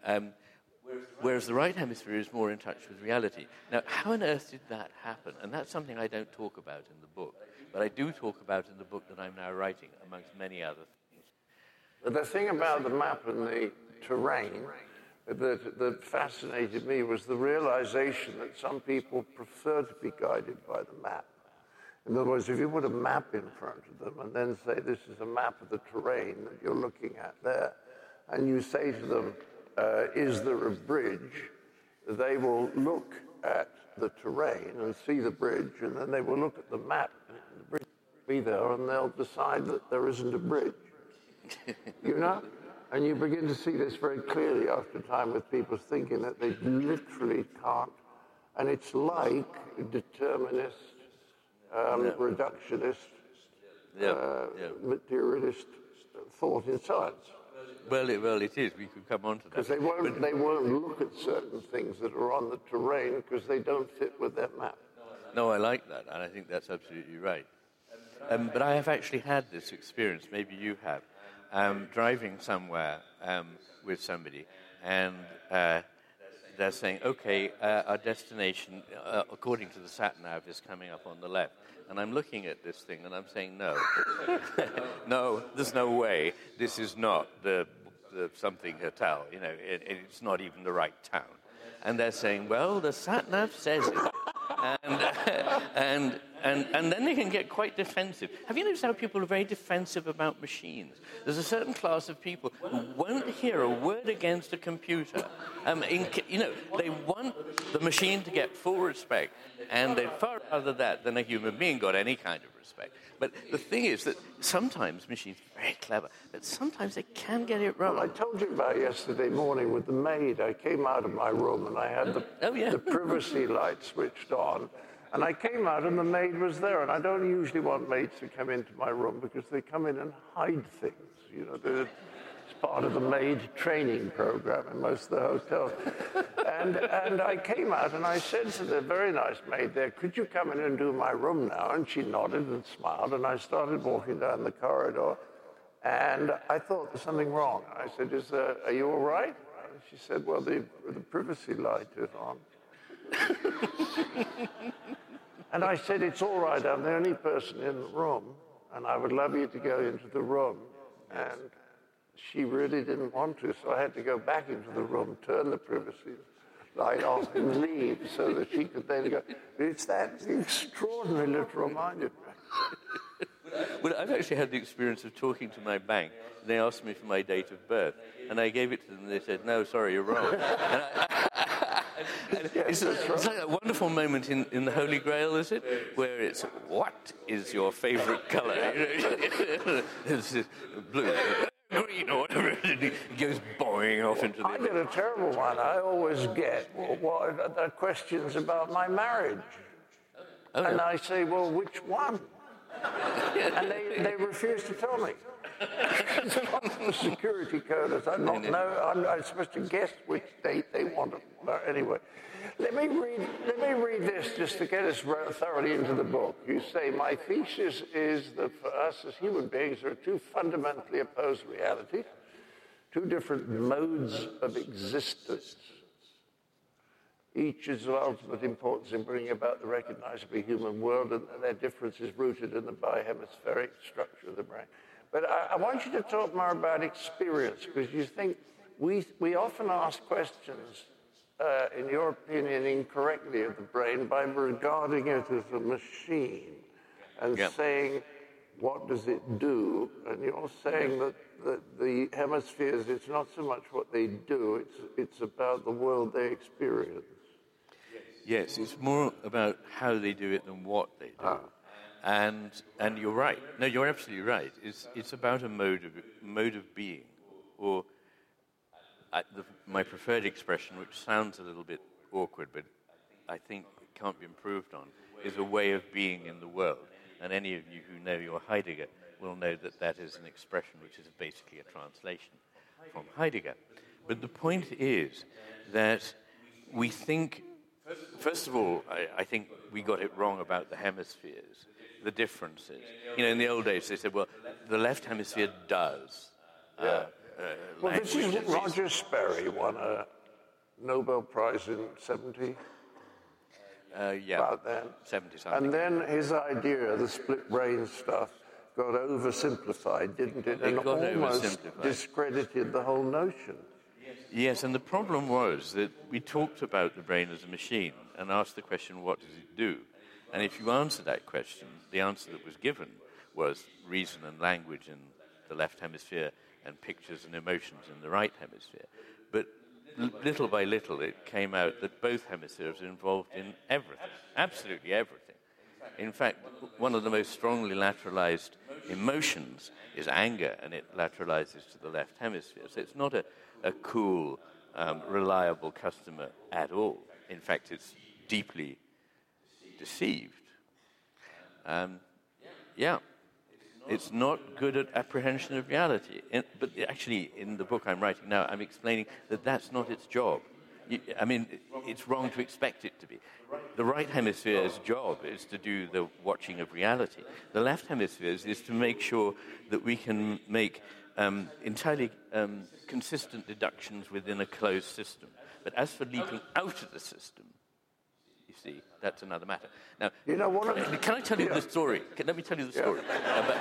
Um, whereas the right hemisphere is more in touch with reality. Now, how on earth did that happen? And that's something I don't talk about in the book, but I do talk about in the book that I'm now writing, amongst many other things. But the thing about the map and the terrain that, that fascinated me was the realization that some people prefer to be guided by the map. In other words, if you put a map in front of them and then say, this is a map of the terrain that you're looking at there, and you say to them, uh, is there a bridge? They will look at the terrain and see the bridge, and then they will look at the map, and the bridge will be there, and they'll decide that there isn't a bridge. you know? And you begin to see this very clearly after time with people thinking that they literally can't. And it's like determinist, um, yeah. reductionist, yeah. Uh, yeah. materialist thought in science. Well, it, well, it is. We could come on to that. Because they won't, but, they won't look at certain things that are on the terrain because they don't fit with their map. No, I like that, and I think that's absolutely right. Um, but I have actually had this experience. Maybe you have um, driving somewhere um, with somebody, and uh, they're saying, okay, uh, our destination, uh, according to the sat nav, is coming up on the left. And I'm looking at this thing and I'm saying, no, no, there's no way. This is not the, the something hotel. You know, it, it's not even the right town. And they're saying, well, the sat nav says it. and, and and, and then they can get quite defensive. Have you noticed how people are very defensive about machines? There's a certain class of people who won't hear a word against a computer. Um, in, you know, they want the machine to get full respect, and they'd far rather that than a human being got any kind of respect. But the thing is that sometimes machines are very clever, but sometimes they can get it wrong. Well, I told you about yesterday morning with the maid. I came out of my room and I had the, oh, yeah. the privacy light switched on. And I came out and the maid was there. And I don't usually want maids to come into my room because they come in and hide things. You know, it's part of the maid training program in most of the hotels. and, and I came out and I said to the very nice maid there, could you come in and do my room now? And she nodded and smiled. And I started walking down the corridor. And I thought there's something wrong. I said, is there, are you all right? And she said, well, the, the privacy light is on. and I said, It's all right, I'm the only person in the room, and I would love you to go into the room. And she really didn't want to, so I had to go back into the room, turn the privacy light off, and leave so that she could then go. It's that extraordinary little minded well, I've actually had the experience of talking to my bank. And They asked me for my date of birth, and I gave it to them. and They said, "No, sorry, you're wrong." It's, it's, like a wonderful moment in, in the Holy Grail, is it? Where it's, what is your favorite color? it's blue, green, or whatever. It goes boing off into the. I get a terrible one. I always get well, what, the questions about my marriage. Oh, and I say, well, which one? and they, they refuse to tell me. It's the security code. I don't know. I'm, I'm, supposed to guess which date they want it. Anyway, let me read. Let me read this just to get us thoroughly into the book. You say my thesis is that for us as human beings, there are two fundamentally opposed realities, two different modes of existence. Each is of ultimate importance in bringing about the recognizably human world, and their difference is rooted in the bihemispheric structure of the brain. But I, I want you to talk more about experience, because you think we, we often ask questions, uh, in your opinion, incorrectly of the brain by regarding it as a machine and yeah. saying, what does it do? And you're saying that, that the hemispheres, it's not so much what they do, it's, it's about the world they experience. Yes, it's more about how they do it than what they do. Ah. And, and you're right. No, you're absolutely right. It's, it's about a mode of, mode of being, or uh, the, my preferred expression, which sounds a little bit awkward, but I think it can't be improved on, is a way of being in the world. And any of you who know your Heidegger will know that that is an expression which is basically a translation from Heidegger. But the point is that we think, first of all, I, I think we got it wrong about the hemispheres the differences. You know, in the old days, they said, well, the left hemisphere does. Uh, yeah. Uh, well, this is Roger Sperry won a Nobel Prize in 70. Uh, yeah, about then. 70 something. And then his idea, the split brain stuff, got oversimplified, didn't it? It and got almost discredited the whole notion. Yes, and the problem was that we talked about the brain as a machine and asked the question, what does it do? And if you answer that question, the answer that was given was reason and language in the left hemisphere and pictures and emotions in the right hemisphere. But little by little, it came out that both hemispheres are involved in everything, absolutely everything. In fact, one of the most strongly lateralized emotions is anger, and it lateralizes to the left hemisphere. So it's not a, a cool, um, reliable customer at all. In fact, it's deeply deceived. Um, yeah, it's not good at apprehension of reality. In, but actually, in the book I'm writing now, I'm explaining that that's not its job. I mean, it's wrong to expect it to be. The right hemisphere's job is to do the watching of reality. The left hemisphere's is to make sure that we can make um, entirely um, consistent deductions within a closed system. But as for leaping out of the system, you see, that's another matter. Now, you know, can, I, can I tell you yeah. the story? Can, let me tell you the story. Yeah. About,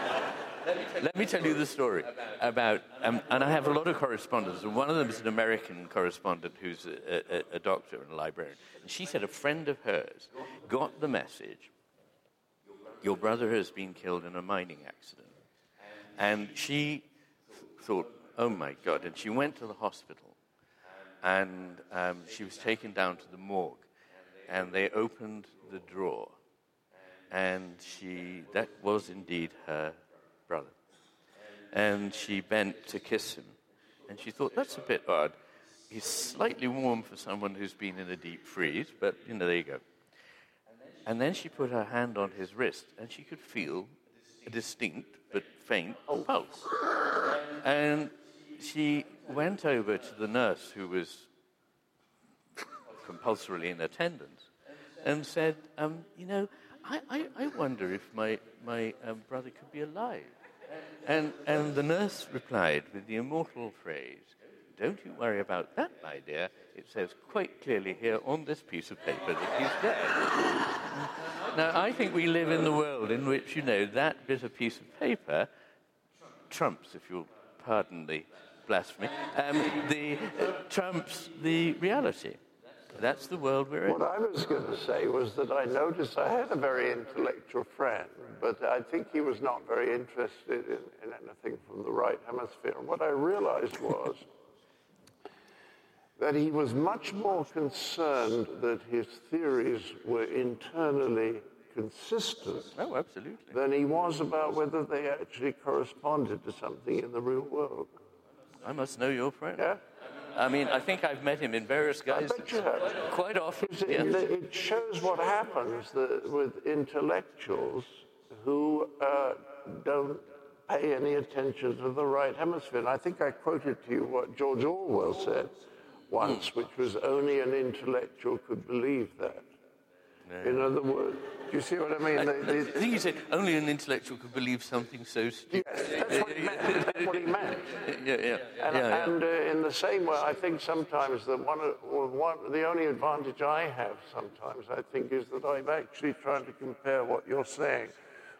let me tell you the story about, um, and I have a lot of correspondents. And one of them is an American correspondent who's a, a, a doctor and a librarian. And she said a friend of hers got the message your brother has been killed in a mining accident. And she thought, oh my God. And she went to the hospital. And um, she was taken down to the morgue. And they opened the drawer. And she, that was indeed her brother. And she bent to kiss him. And she thought, that's a bit odd. He's slightly warm for someone who's been in a deep freeze, but, you know, there you go. And then she put her hand on his wrist, and she could feel a distinct but faint pulse. And she went over to the nurse who was compulsorily in attendance and said, um, You know, I, I, I, wonder if my, my um, brother could be alive. And, and the nurse replied with the immortal phrase, Don't you worry about that, my dear. It says quite clearly here on this piece of paper that he's dead. now, I think we live in the world in which, you know, that bit of piece of paper trumps, if you'll pardon the blasphemy, um, the, uh, trumps the reality. That's the world we're in. What I was going to say was that I noticed I had a very intellectual friend, but I think he was not very interested in, in anything from the right hemisphere. And what I realized was that he was much more concerned that his theories were internally consistent oh, absolutely. than he was about whether they actually corresponded to something in the real world. I must know your friend. Yeah? I mean, I think I've met him in various guises. I bet you have. Quite often. It, yes. it shows what happens with intellectuals who uh, don't pay any attention to the right hemisphere. And I think I quoted to you what George Orwell said once, which was only an intellectual could believe that. In other words, do you see what I mean? I, They- they- I think you said only an intellectual could believe something so stupid. yes, that's what he meant. That's what he meant. Yeah, yeah, And, yeah, yeah. and uh, in the same way, I think sometimes that one, one, the only advantage I have sometimes, I think, is that I'm actually trying to compare what you're saying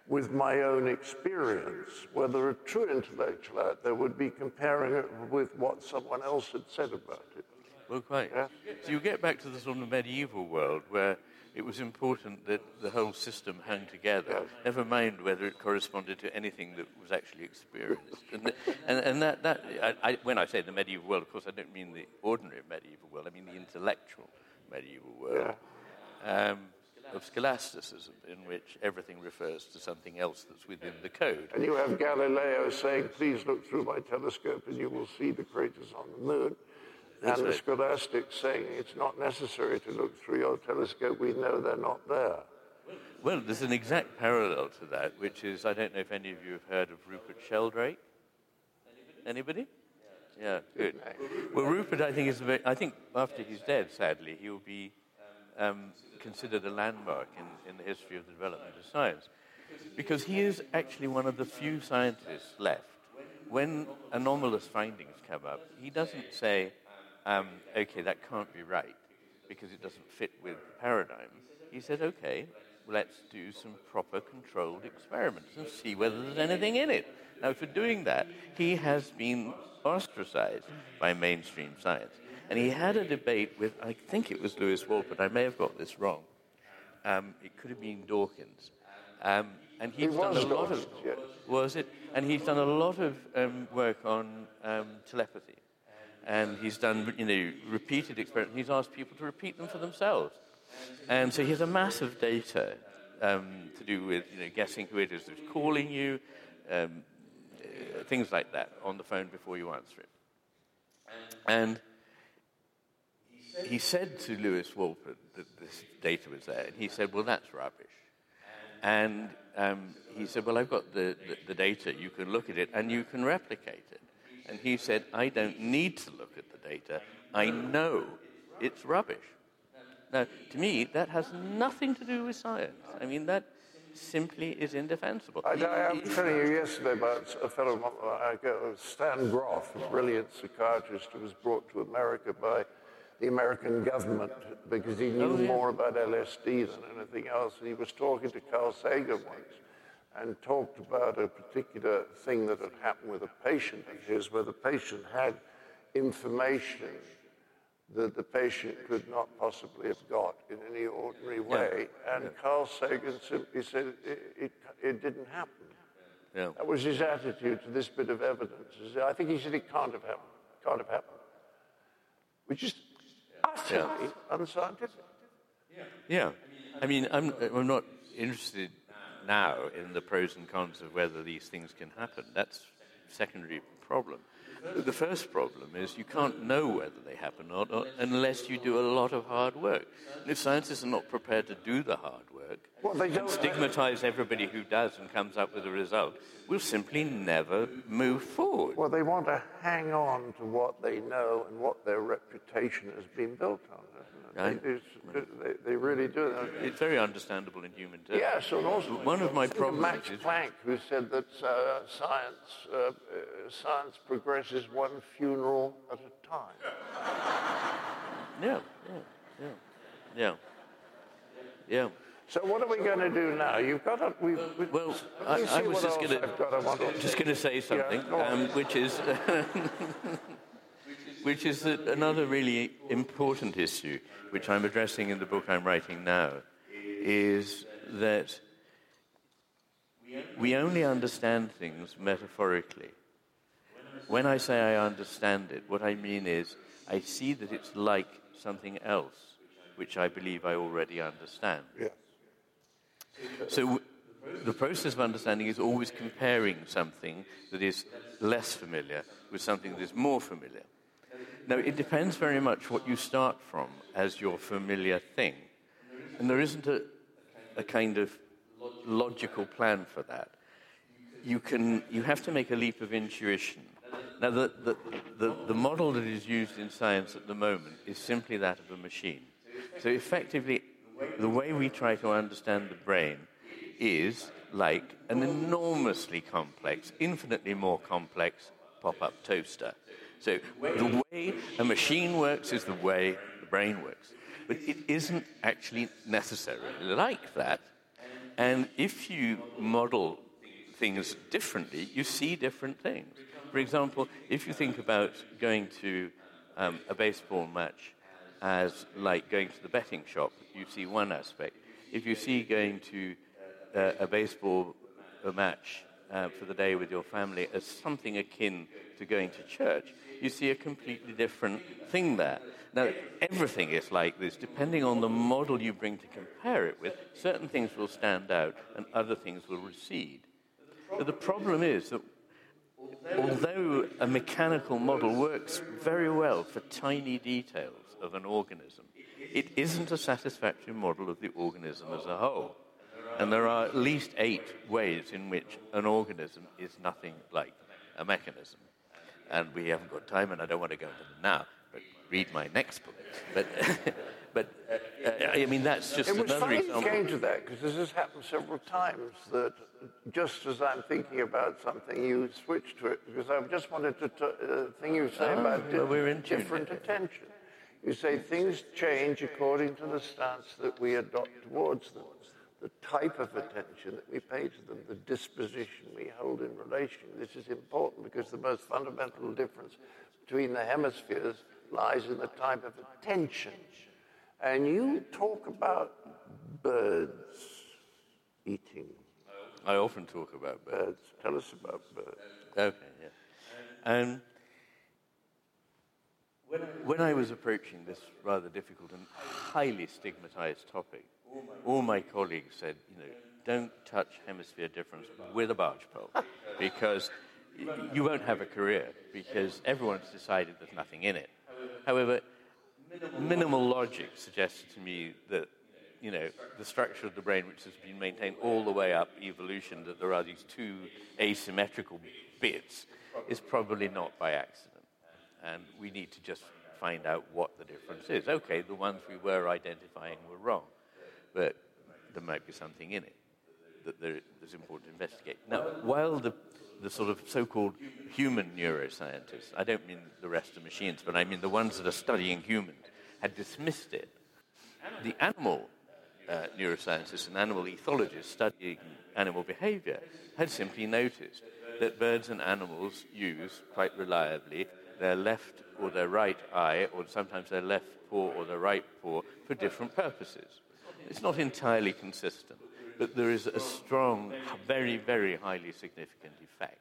with my own experience. Whether a true intellectual out there would be comparing it with what someone else had said about it. Well, quite. Yeah. So you get back to the sort of medieval world where it was important that the whole system hung together, never mind whether it corresponded to anything that was actually experienced. and, and, and that, that I, I, when I say the medieval world, of course, I don't mean the ordinary medieval world, I mean the intellectual medieval world. Um, of scholasticism, in which everything refers to something else that's within the code. And you have Galileo saying, please look through my telescope and you will see the craters on the moon. And the scholastics saying it's not necessary to look through your telescope, we know they're not there. Well, there's an exact parallel to that, which is I don't know if any of you have heard of Rupert Sheldrake. Anybody? Yeah, good. Well, Rupert, I think is a very, I think after he's dead, sadly, he will be um, considered a landmark in, in the history of the development of science, because he is actually one of the few scientists left. When anomalous findings come up, he doesn't say, um, "Okay, that can't be right," because it doesn't fit with the paradigm. He said, "Okay, let's do some proper controlled experiments and see whether there's anything in it. Now, for doing that, he has been ostracized by mainstream science. And he had a debate with, I think it was Lewis Wolpert, I may have got this wrong. Um, it could have been Dawkins. Um, and he's He done a lot of, yes. was it? And he's done a lot of um, work on um, telepathy. And he's done, you know, repeated experiments. He's asked people to repeat them for themselves. And so he has a massive data um, to do with, you know, guessing who it is that's calling you, um, uh, things like that on the phone before you answer it. And he said to Lewis Wolpert that this data was there, and he said, "Well, that's rubbish." And um, he said, "Well, I've got the, the, the data. You can look at it and you can replicate it." And he said, "I don't need to look at the data. I know it's rubbish." Now, to me, that has nothing to do with science. I mean, that simply is indefensible. I, I was telling you yesterday about a fellow, Stan Grof, a brilliant psychiatrist who was brought to America by the American government because he knew Oh, yeah. more about LSD than anything else. And he was talking to Carl Sagan once and talked about a particular thing that had happened with a patient of his where the patient had information that the patient could not possibly have got in any ordinary way. And Carl Sagan simply said it, it, it didn't happen. Yeah. That was his attitude to this bit of evidence. I think he said it can't have happened. Can't have happened. Which is utterly unscientific. Yeah. I mean, I'm, I'm not interested now in the pros and cons of whether these things can happen. That's secondary problem. The first problem is you can't know whether they happen or not unless you do a lot of hard work. And if scientists are not prepared to do the hard work Well, they and don't- stigmatize everybody who does and comes up with a result, we'll simply never move forward. Well, they want to hang on to what they know and what their reputation has been built on. Right. They, they, they really do. It's very understandable in human terms. Yes, and also One of my think problems Max is- Planck, who said that uh, science uh, uh, science progresses one funeral at a time. Yeah, yeah, yeah, yeah. Yeah. So what are we going to do now? You've got to. We've, we Well, I, I was just going I've got. I want to just going to say something, go on. um, which is which is that another really important issue, which I'm addressing in the book I'm writing now, is that we only understand things metaphorically. When I say I understand it, what I mean is I see that it's like something else, which I believe I already understand. Yeah. So w- the process of understanding is always comparing something that is less familiar with something that is more familiar. Now, it depends very much what you start from as your familiar thing. And there isn't a, a kind of logical plan for that. You, can, you have to make a leap of intuition. Now, the, the, the, the model that is used in science at the moment is simply that of a machine. So, effectively, the way we try to understand the brain is like an enormously complex, infinitely more complex pop up toaster. So, the way a machine works is the way the brain works. But it isn't actually necessarily like that. And if you model things differently, you see different things. For example, if you think about going to um, a baseball match as like going to the betting shop, you see one aspect. If you see going to uh, a baseball a match uh, for the day with your family as something akin to going to church, you see a completely different thing there. Now, everything is like this. Depending on the model you bring to compare it with, certain things will stand out and other things will recede. But the problem is that although a mechanical model works very well for tiny details of an organism, it isn't a satisfactory model of the organism as a whole. And there are at least eight ways in which an organism is nothing like a mechanism. And we haven't got time, and I don't want to go into them now, but read my next book. But, but uh, I mean, that's just It was another example. came to that because this has happened several times. That just as I'm thinking about something, you switch to it because I just wanted to t- uh, the thing you say Ah, about well, we're in different attention. You say things change according to the stance that we adopt towards them. The type of attention that we pay to them, the disposition we hold in relation. This is important because the most fundamental difference between the hemispheres lies in the type of attention. And you talk about birds eating. I often talk about birds. Birds. Tell us about birds. Okay, yeah. Um, when, when I was approaching this rather difficult and highly stigmatized topic, all my colleagues said, you know, don't touch hemisphere difference with a barge pole because you won't have a career because everyone's decided there's nothing in it. However, minimal logic suggested to me that you know the structure of the brain, which has been maintained all the way up evolution, that there are these two asymmetrical bits, is probably not by accident. And we need to just find out what the difference is. Okay, the ones we were identifying were wrong, but there might be something in it that there is important to investigate. Now, while the the sort of so-called human neuroscientists, I don't mean the rest of machines, but I mean the ones that are studying humans, had dismissed it. The animal uh, neuroscientists and animal ethologists studying animal behavior had simply noticed that birds and animals use quite reliably their left or their right eye, or sometimes their left paw or their right paw, for different purposes. It's not entirely consistent, but there is a strong, very, very highly significant effect.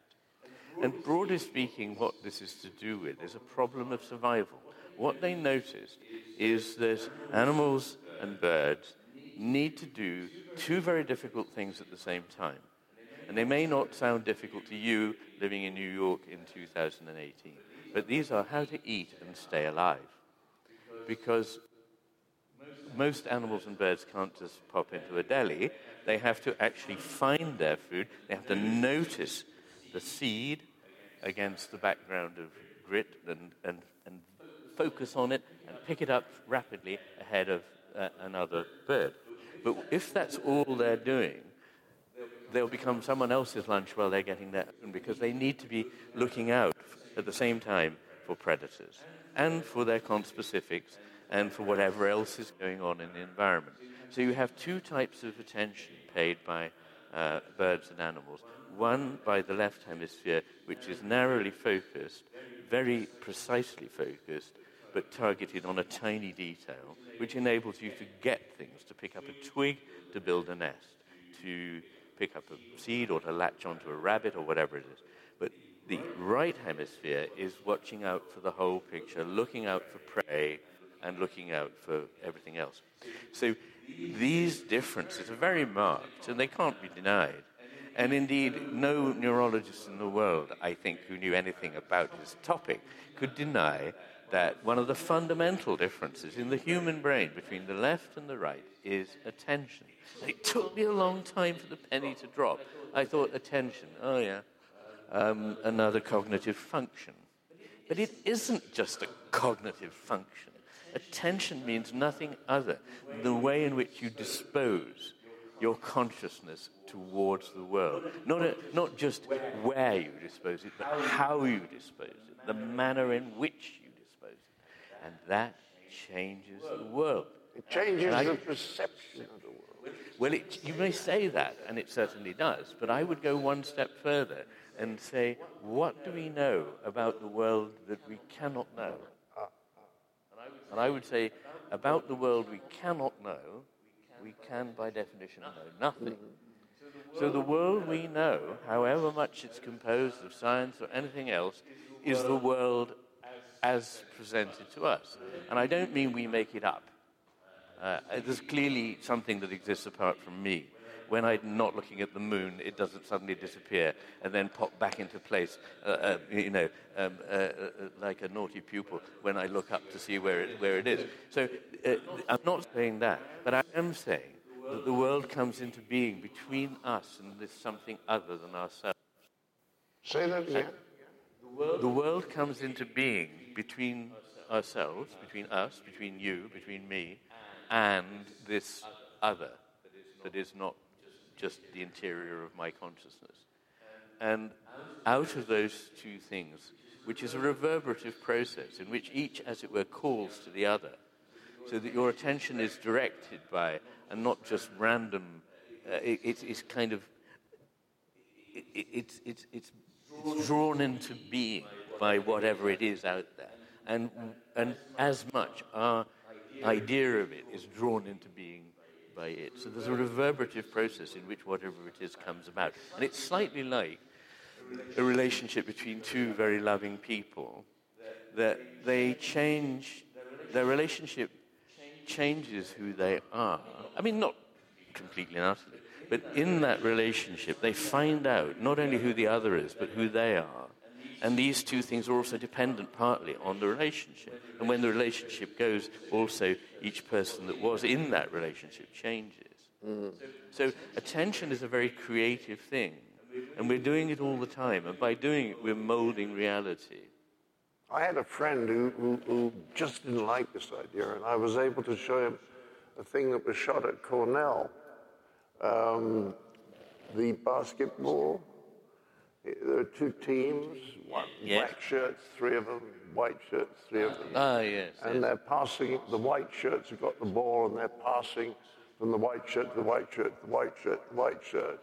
And broadly speaking, what this is to do with is a problem of survival. What they noticed is that animals and birds need to do two very difficult things at the same time. And they may not sound difficult to you living in New York in 2018, but these are how to eat and stay alive. Because most animals and birds can't just pop into a deli. They have to actually find their food. They have to notice the seed against the background of grit and, and, and focus on it and pick it up rapidly ahead of uh, another bird. But if that's all they're doing, they'll become someone else's lunch while they're getting their own because they need to be looking out at the same time for predators and for their conspecifics and for whatever else is going on in the environment. So you have two types of attention paid by uh, birds and animals. One by the left hemisphere, which is narrowly focused, very precisely focused, but targeted on a tiny detail, which enables you to get things, to pick up a twig, to build a nest, to pick up a seed or to latch onto a rabbit or whatever it is. But the right hemisphere is watching out for the whole picture, looking out for prey, and looking out for everything else. So these differences are very marked, and they can't be denied. And indeed, no neurologist in the world, I think, who knew anything about this topic could deny that one of the fundamental differences in the human brain between the left and the right is attention. It took me a long time for the penny to drop. I thought attention, oh yeah, um, another cognitive function. But it isn't just a cognitive function. Attention means nothing other than the way in which you dispose your consciousness towards the world. Not, a, not just where you dispose it, but how you dispose it, the manner in which you dispose it. And that changes the world. It changes I, the perception of the world. Well, it, you may say that, and it certainly does, but I would go one step further and say, what do we know about the world that we cannot know? And I would say, about the world we cannot know, we can by definition know nothing. So the world we know, however much it's composed of science or anything else, is the world as presented to us. And I don't mean we make it up. Uh, there's clearly something that exists apart from me when I'm not looking at the moon, it doesn't suddenly disappear and then pop back into place, uh, uh, you know, um, uh, uh like a naughty pupil when I look up to see where it, where it is. So uh, I'm not saying that, but I am saying that the world comes into being between us and this something other than ourselves. Say that again. The world comes into being between ourselves, between us, between you, between me, and this other that is not just the interior of my consciousness. And out of those two things, which is a reverberative process in which each, as it were, calls to the other, so that your attention is directed by, and not just random uh, it, it's, it's kind of it, it's, it's, it's drawn into being by whatever it is out there. And, and as much, our idea of it is drawn into being by it. So there's a reverberative process in which whatever it is comes about. And it's slightly like a relationship between two very loving people that they change, their relationship changes who they are. I mean, not completely and utterly, but in that relationship, they find out not only who the other is, but who they are. And these two things are also dependent partly on the relationship. And when the relationship goes, also each person that was in that relationship changes. Mm. So attention is a very creative thing. And we're doing it all the time. And by doing it, we're molding reality. I had a friend who, who, who just didn't like this idea, and I was able to show him a thing that was shot at Cornell. Um, the basketball there are two teams, one yes. black shirts, three of them, white shirts, three of them. Ah, yes. And yes. they're passing, the white shirts have got the ball and they're passing from the white shirt to the white shirt, the white shirt, the white shirt.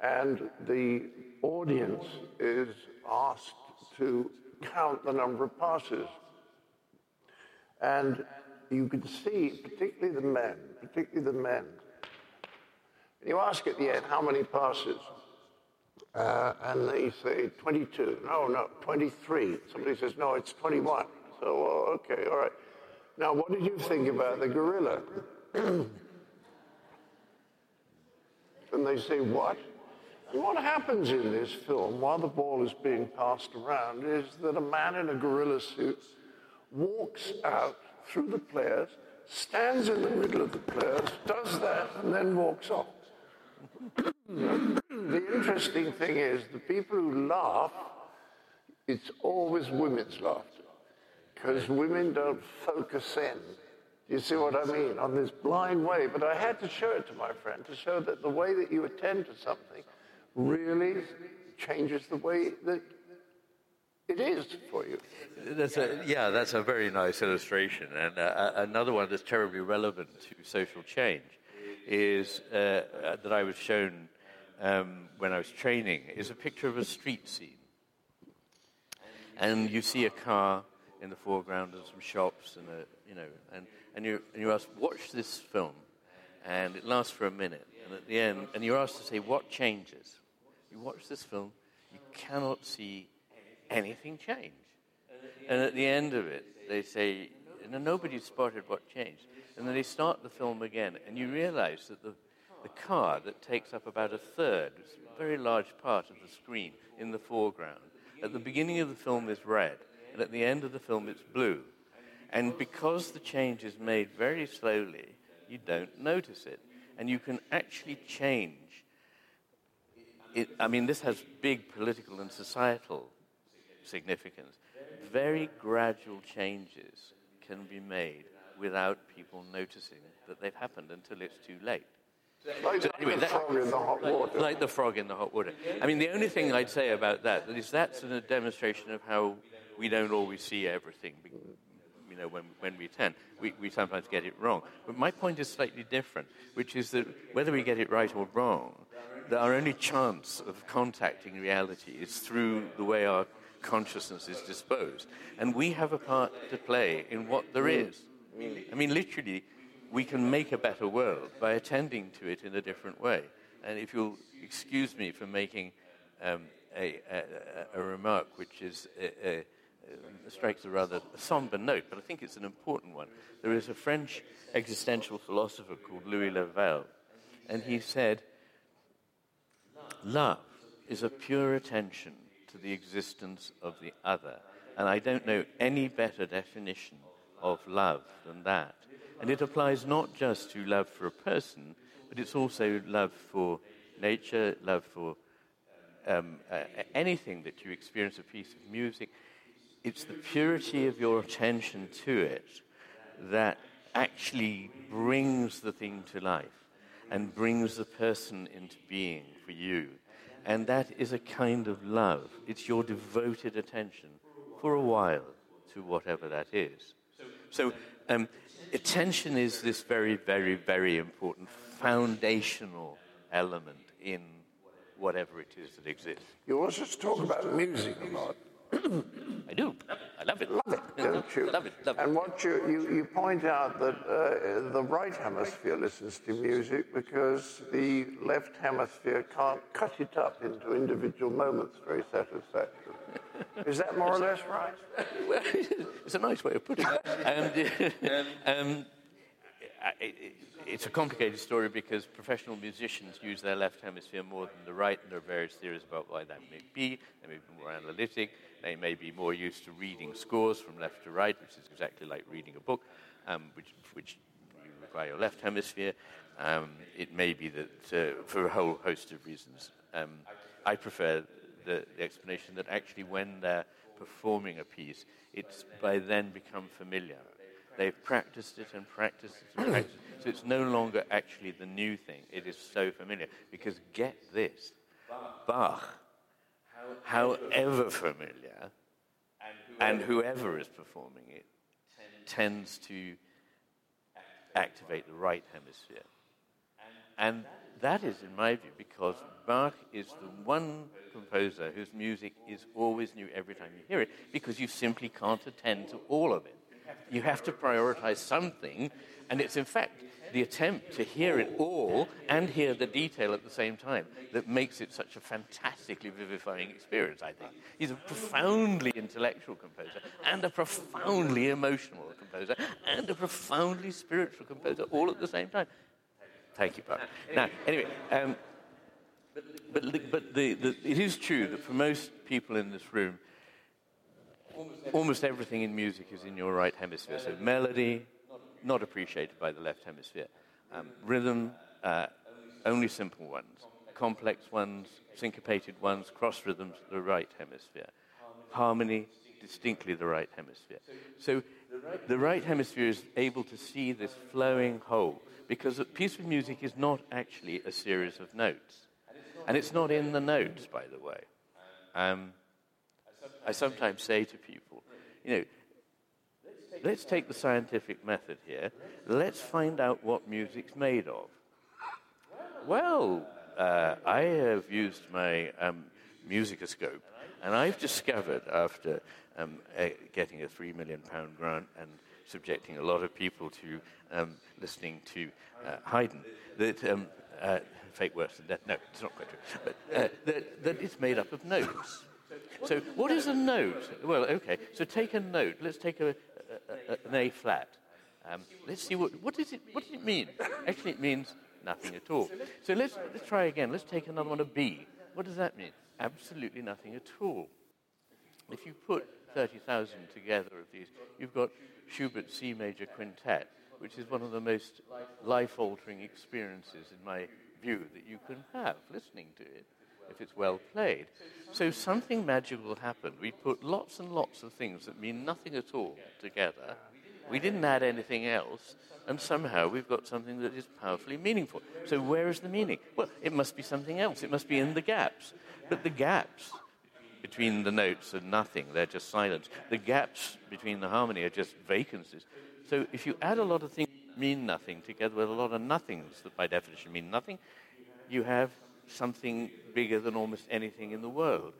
And the audience is asked to count the number of passes. And you can see, particularly the men, particularly the men, you ask at the end how many passes. Uh, and they say 22. No, no, 23. Somebody says, no, it's 21. So, oh, okay, all right. Now, what did you think about the gorilla? and they say, what? And what happens in this film while the ball is being passed around is that a man in a gorilla suit walks out through the players, stands in the middle of the players, does that, and then walks off the interesting thing is the people who laugh, it's always women's laughter. Because women don't focus in. Do You see what I mean? On this blind way. But I had to show it to my friend to show that the way that you attend to something really changes the way that it is for you. That's a, yeah, that's a very nice illustration. And uh, another one that's terribly relevant to social change is uh, uh, that I was shown um, when I was training is a picture of a street scene. And you see a car in the foreground and some shops and a, you know, and, and you and you ask, watch this film, and it lasts for a minute, and at the end, and you're asked to say what changes. You watch this film, you cannot see anything change, and at the end of it, they say, nobody spotted what changed. And then they start the film again, and you realize that the, the car that takes up about a third, a very large part of the screen in the foreground, at the beginning of the film is red, and at the end of the film it's blue. And because the change is made very slowly, you don't notice it. And you can actually change it. I mean, this has big political and societal significance. Very gradual changes can be made without people noticing that they've happened until it's too late. Like, anyway, the that, frog in the hot water. Like the frog in the hot water. I mean, the only thing I'd say about that is that's a demonstration of how we don't always see everything. You know, when, when we attend, we, we sometimes get it wrong. But my point is slightly different, which is that whether we get it right or wrong, our only chance of contacting reality is through the way our consciousness is disposed. And we have a part to play in what there mm. is. I mean, literally, we can make a better world by attending to it in a different way. And if you'll excuse me for making um, a, a, a, remark which is a, strikes a rather somber note, but I think it's an important one. There is a French existential philosopher called Louis Lavelle, and he said, Love is a pure attention to the existence of the other. And I don't know any better definition of love than that. And it applies not just to love for a person, but it's also love for nature, love for um, uh, anything that you experience, a piece of music. It's the purity of your attention to it that actually brings the thing to life and brings the person into being for you. And that is a kind of love. It's your devoted attention for a while to whatever that is. So, um, attention is this very, very, very important foundational element in whatever it is that exists. You also talk about music a lot. I do. I love it. Love it, don't you? love it. Love it. And what you, you, you point out that uh, the right hemisphere listens to music because the left hemisphere can't cut it up into individual moments very satisfactorily. Is that more or less right? well, it's a nice way of putting it. And, um, I- it's a complicated story because professional musicians use their left hemisphere more than the right, and there are various theories about why that may be. They may be more analytic. They may be more used to reading scores from left to right, which is exactly like reading a book, um, which, which you require your left hemisphere. Um, it may be that, uh, for a whole host of reasons, um, I prefer the, the explanation that actually when they're performing a piece, it's by then become familiar. They've practiced it and practiced it and practiced it. So it's no longer actually the new thing. It is so familiar. Because get this Bach, however familiar, and whoever is performing it, tends to activate the right hemisphere. And that is, in my view, because Bach is the one composer whose music is always new every time you hear it, because you simply can't attend to all of it. You have to prioritize something, and it's in fact the attempt to hear it all and hear the detail at the same time that makes it such a fantastically vivifying experience, I think. He's a profoundly intellectual composer, and a profoundly emotional composer, and a profoundly spiritual composer all at the same time. Thank you, Bob. Now, anyway, um, but, but, the, the, it is true that for most people in this room, almost everything in music is in your right hemisphere. So melody, not appreciated by the left hemisphere. Um, rhythm, uh, only simple ones. Complex ones, syncopated ones, cross rhythms, the right hemisphere. Harmony, distinctly the right hemisphere. So the right hemisphere is able to see this flowing whole because a piece of music is not actually a series of notes. And it's not in the notes, by the way. Um, I sometimes say to people, you know, let's take the scientific method here. Let's find out what music's made of. Well, uh, I have used my um, musicoscope, and I've discovered after um, getting a three million pound grant and subjecting a lot of people to um, listening to uh, Haydn that um, uh, fate worse than death. No, it's not quite true. But uh, that, that it's made up of notes. So, what is a note? Well, okay. So, take a note. Let's take a, an A flat. Um, let's see what what does it what does it mean? Actually, it means nothing at all. So let's let's try again. Let's take another one, a B. What does that mean? Absolutely nothing at all. If you put thirty thousand together of these, you've got Schubert's C major quintet, which is one of the most life-altering experiences, in my view, that you can have listening to it if it's well played. So something magical happened. We put lots and lots of things that mean nothing at all together. We didn't add anything else, and somehow we've got something that is powerfully meaningful. So where is the meaning? Well, it must be something else. It must be in the gaps. But the gaps between the notes are nothing. They're just silence. The gaps between the harmony are just vacancies. So if you add a lot of things that mean nothing together with a lot of nothings that by definition mean nothing, you have something bigger than almost anything in the world.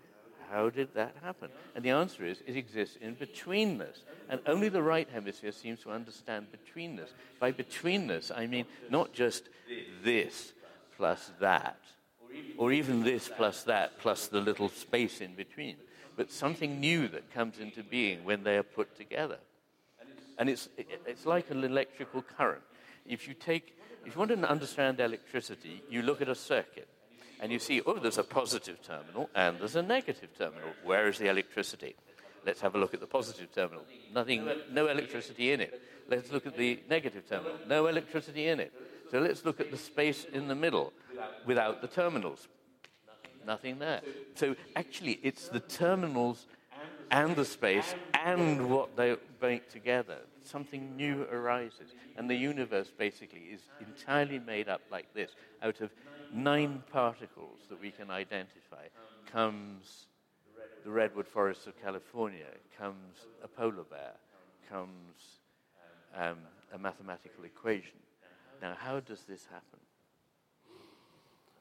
How did that happen? And the answer is it exists in betweenness. And only the right hemisphere seems to understand betweenness. By betweenness, I mean not just this plus that, or even this plus that plus the little space in between, but something new that comes into being when they are put together. And it's, it's like an electrical current. If you take, if you want to understand electricity, you look at a circuit and you see, oh, there's a positive terminal and there's a negative terminal. Where is the electricity? Let's have a look at the positive terminal. Nothing, no electricity in it. Let's look at the negative terminal. No electricity in it. So let's look at the space in the middle without the terminals. Nothing there. So actually, it's the terminals and the space and what they make together. Something new arises. And the universe basically is entirely made up like this out of nine particles that we can identify comes the redwood forests of California, comes a polar bear, comes um, a mathematical equation. Now, how does this happen?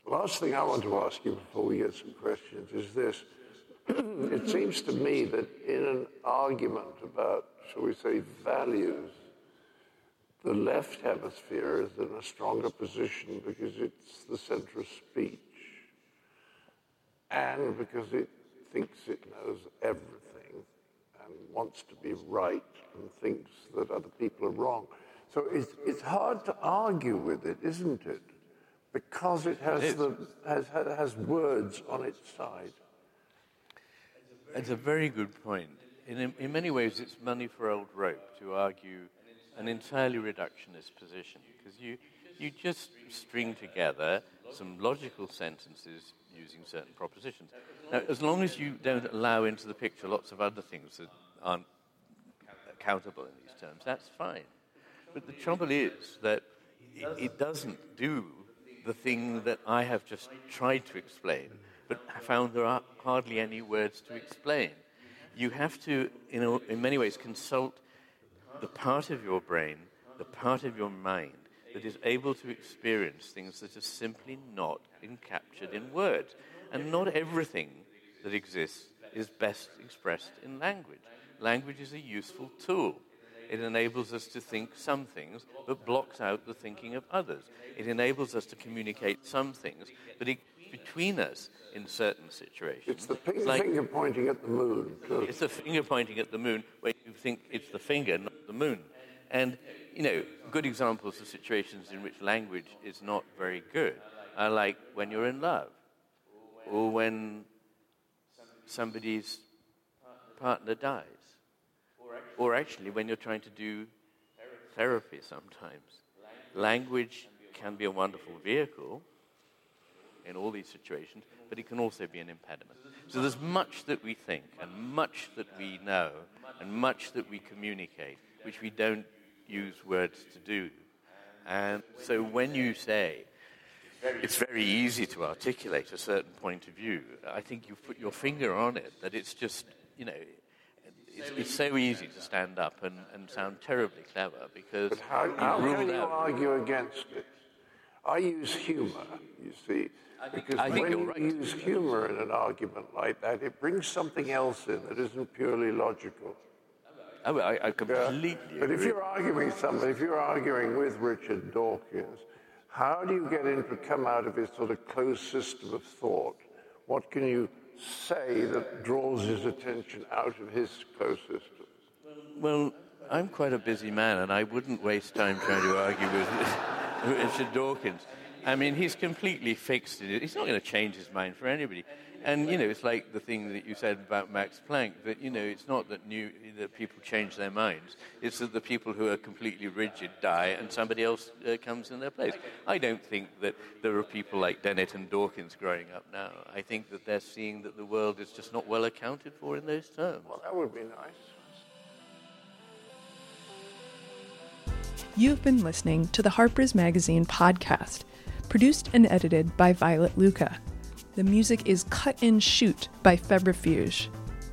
Last thing I want to ask you before we get some questions is this. it seems to me that in an argument about, shall we say, values, the left hemisphere is in a stronger position because it's the center of speech and because it thinks it knows everything and wants to be right and thinks that other people are wrong. So it's, it's hard to argue with it, isn't it? Because it has, it the, has, has words on its side. It's a very good point. In, in many ways, it's money for old rope to argue an entirely reductionist position because you, you just string together some logical sentences using certain propositions. Now, as long as you don't allow into the picture lots of other things that aren't accountable in these terms, that's fine. But the trouble is that it, doesn't do the thing that I have just tried to explain, but I found there are hardly any words to explain. You have to, in, in many ways, consult the part of your brain, the part of your mind that is able to experience things that are simply not captured in words. And not everything that exists is best expressed in language. Language is a useful tool. It enables us to think some things, but blocks out the thinking of others. It enables us to communicate some things, but it, between us in certain situations. It's the finger, like, finger pointing at the moon. It's the finger pointing at the moon where you think it's the finger, not the moon. And, you know, good examples of situations in which language is not very good are like when you're in love or when somebody's partner dies or actually when you're trying to do therapy sometimes. Language can be a wonderful vehicle in all these situations, but it can also be an impediment. So there's much that we think and much that we know and much that we communicate which we don't use words to do. And so when you say it's very easy to articulate a certain point of view, I think you've put your finger on it, that it's just, you know, it's, it's so easy to stand up and, and sound terribly clever because. But how, how can you argue against it? I use humor, you see, because I when you right. use humor in an argument like that, it brings something else in that isn't purely logical. Oh, I, I completely yeah. But if you're arguing something, if you're arguing with Richard Dawkins, how do you get him to come out of his sort of closed system of thought? What can you say that draws his attention out of his closed system? Well, I'm quite a busy man, and I wouldn't waste time trying to argue with Richard Dawkins. I mean, he's completely fixed in it. He's not going to change his mind for anybody. And you know, it's like the thing that you said about Max Planck that you know, it's not that new that people change their minds. It's that the people who are completely rigid die, and somebody else uh, comes in their place. I don't think that there are people like Dennett and Dawkins growing up now. I think that they're seeing that the world is just not well accounted for in those terms. Well, that would be nice. You've been listening to the Harper's Magazine podcast, produced and edited by Violet Lucca. The music is Cut and Shoot by Febrifuge.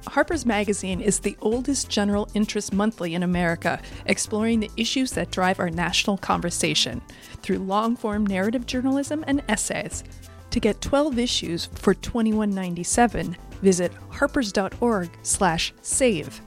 Harper's Magazine is the oldest general interest monthly in America, exploring the issues that drive our national conversation through long form narrative journalism and essays. To get 12 issues for $21.97, visit harpers.org/save.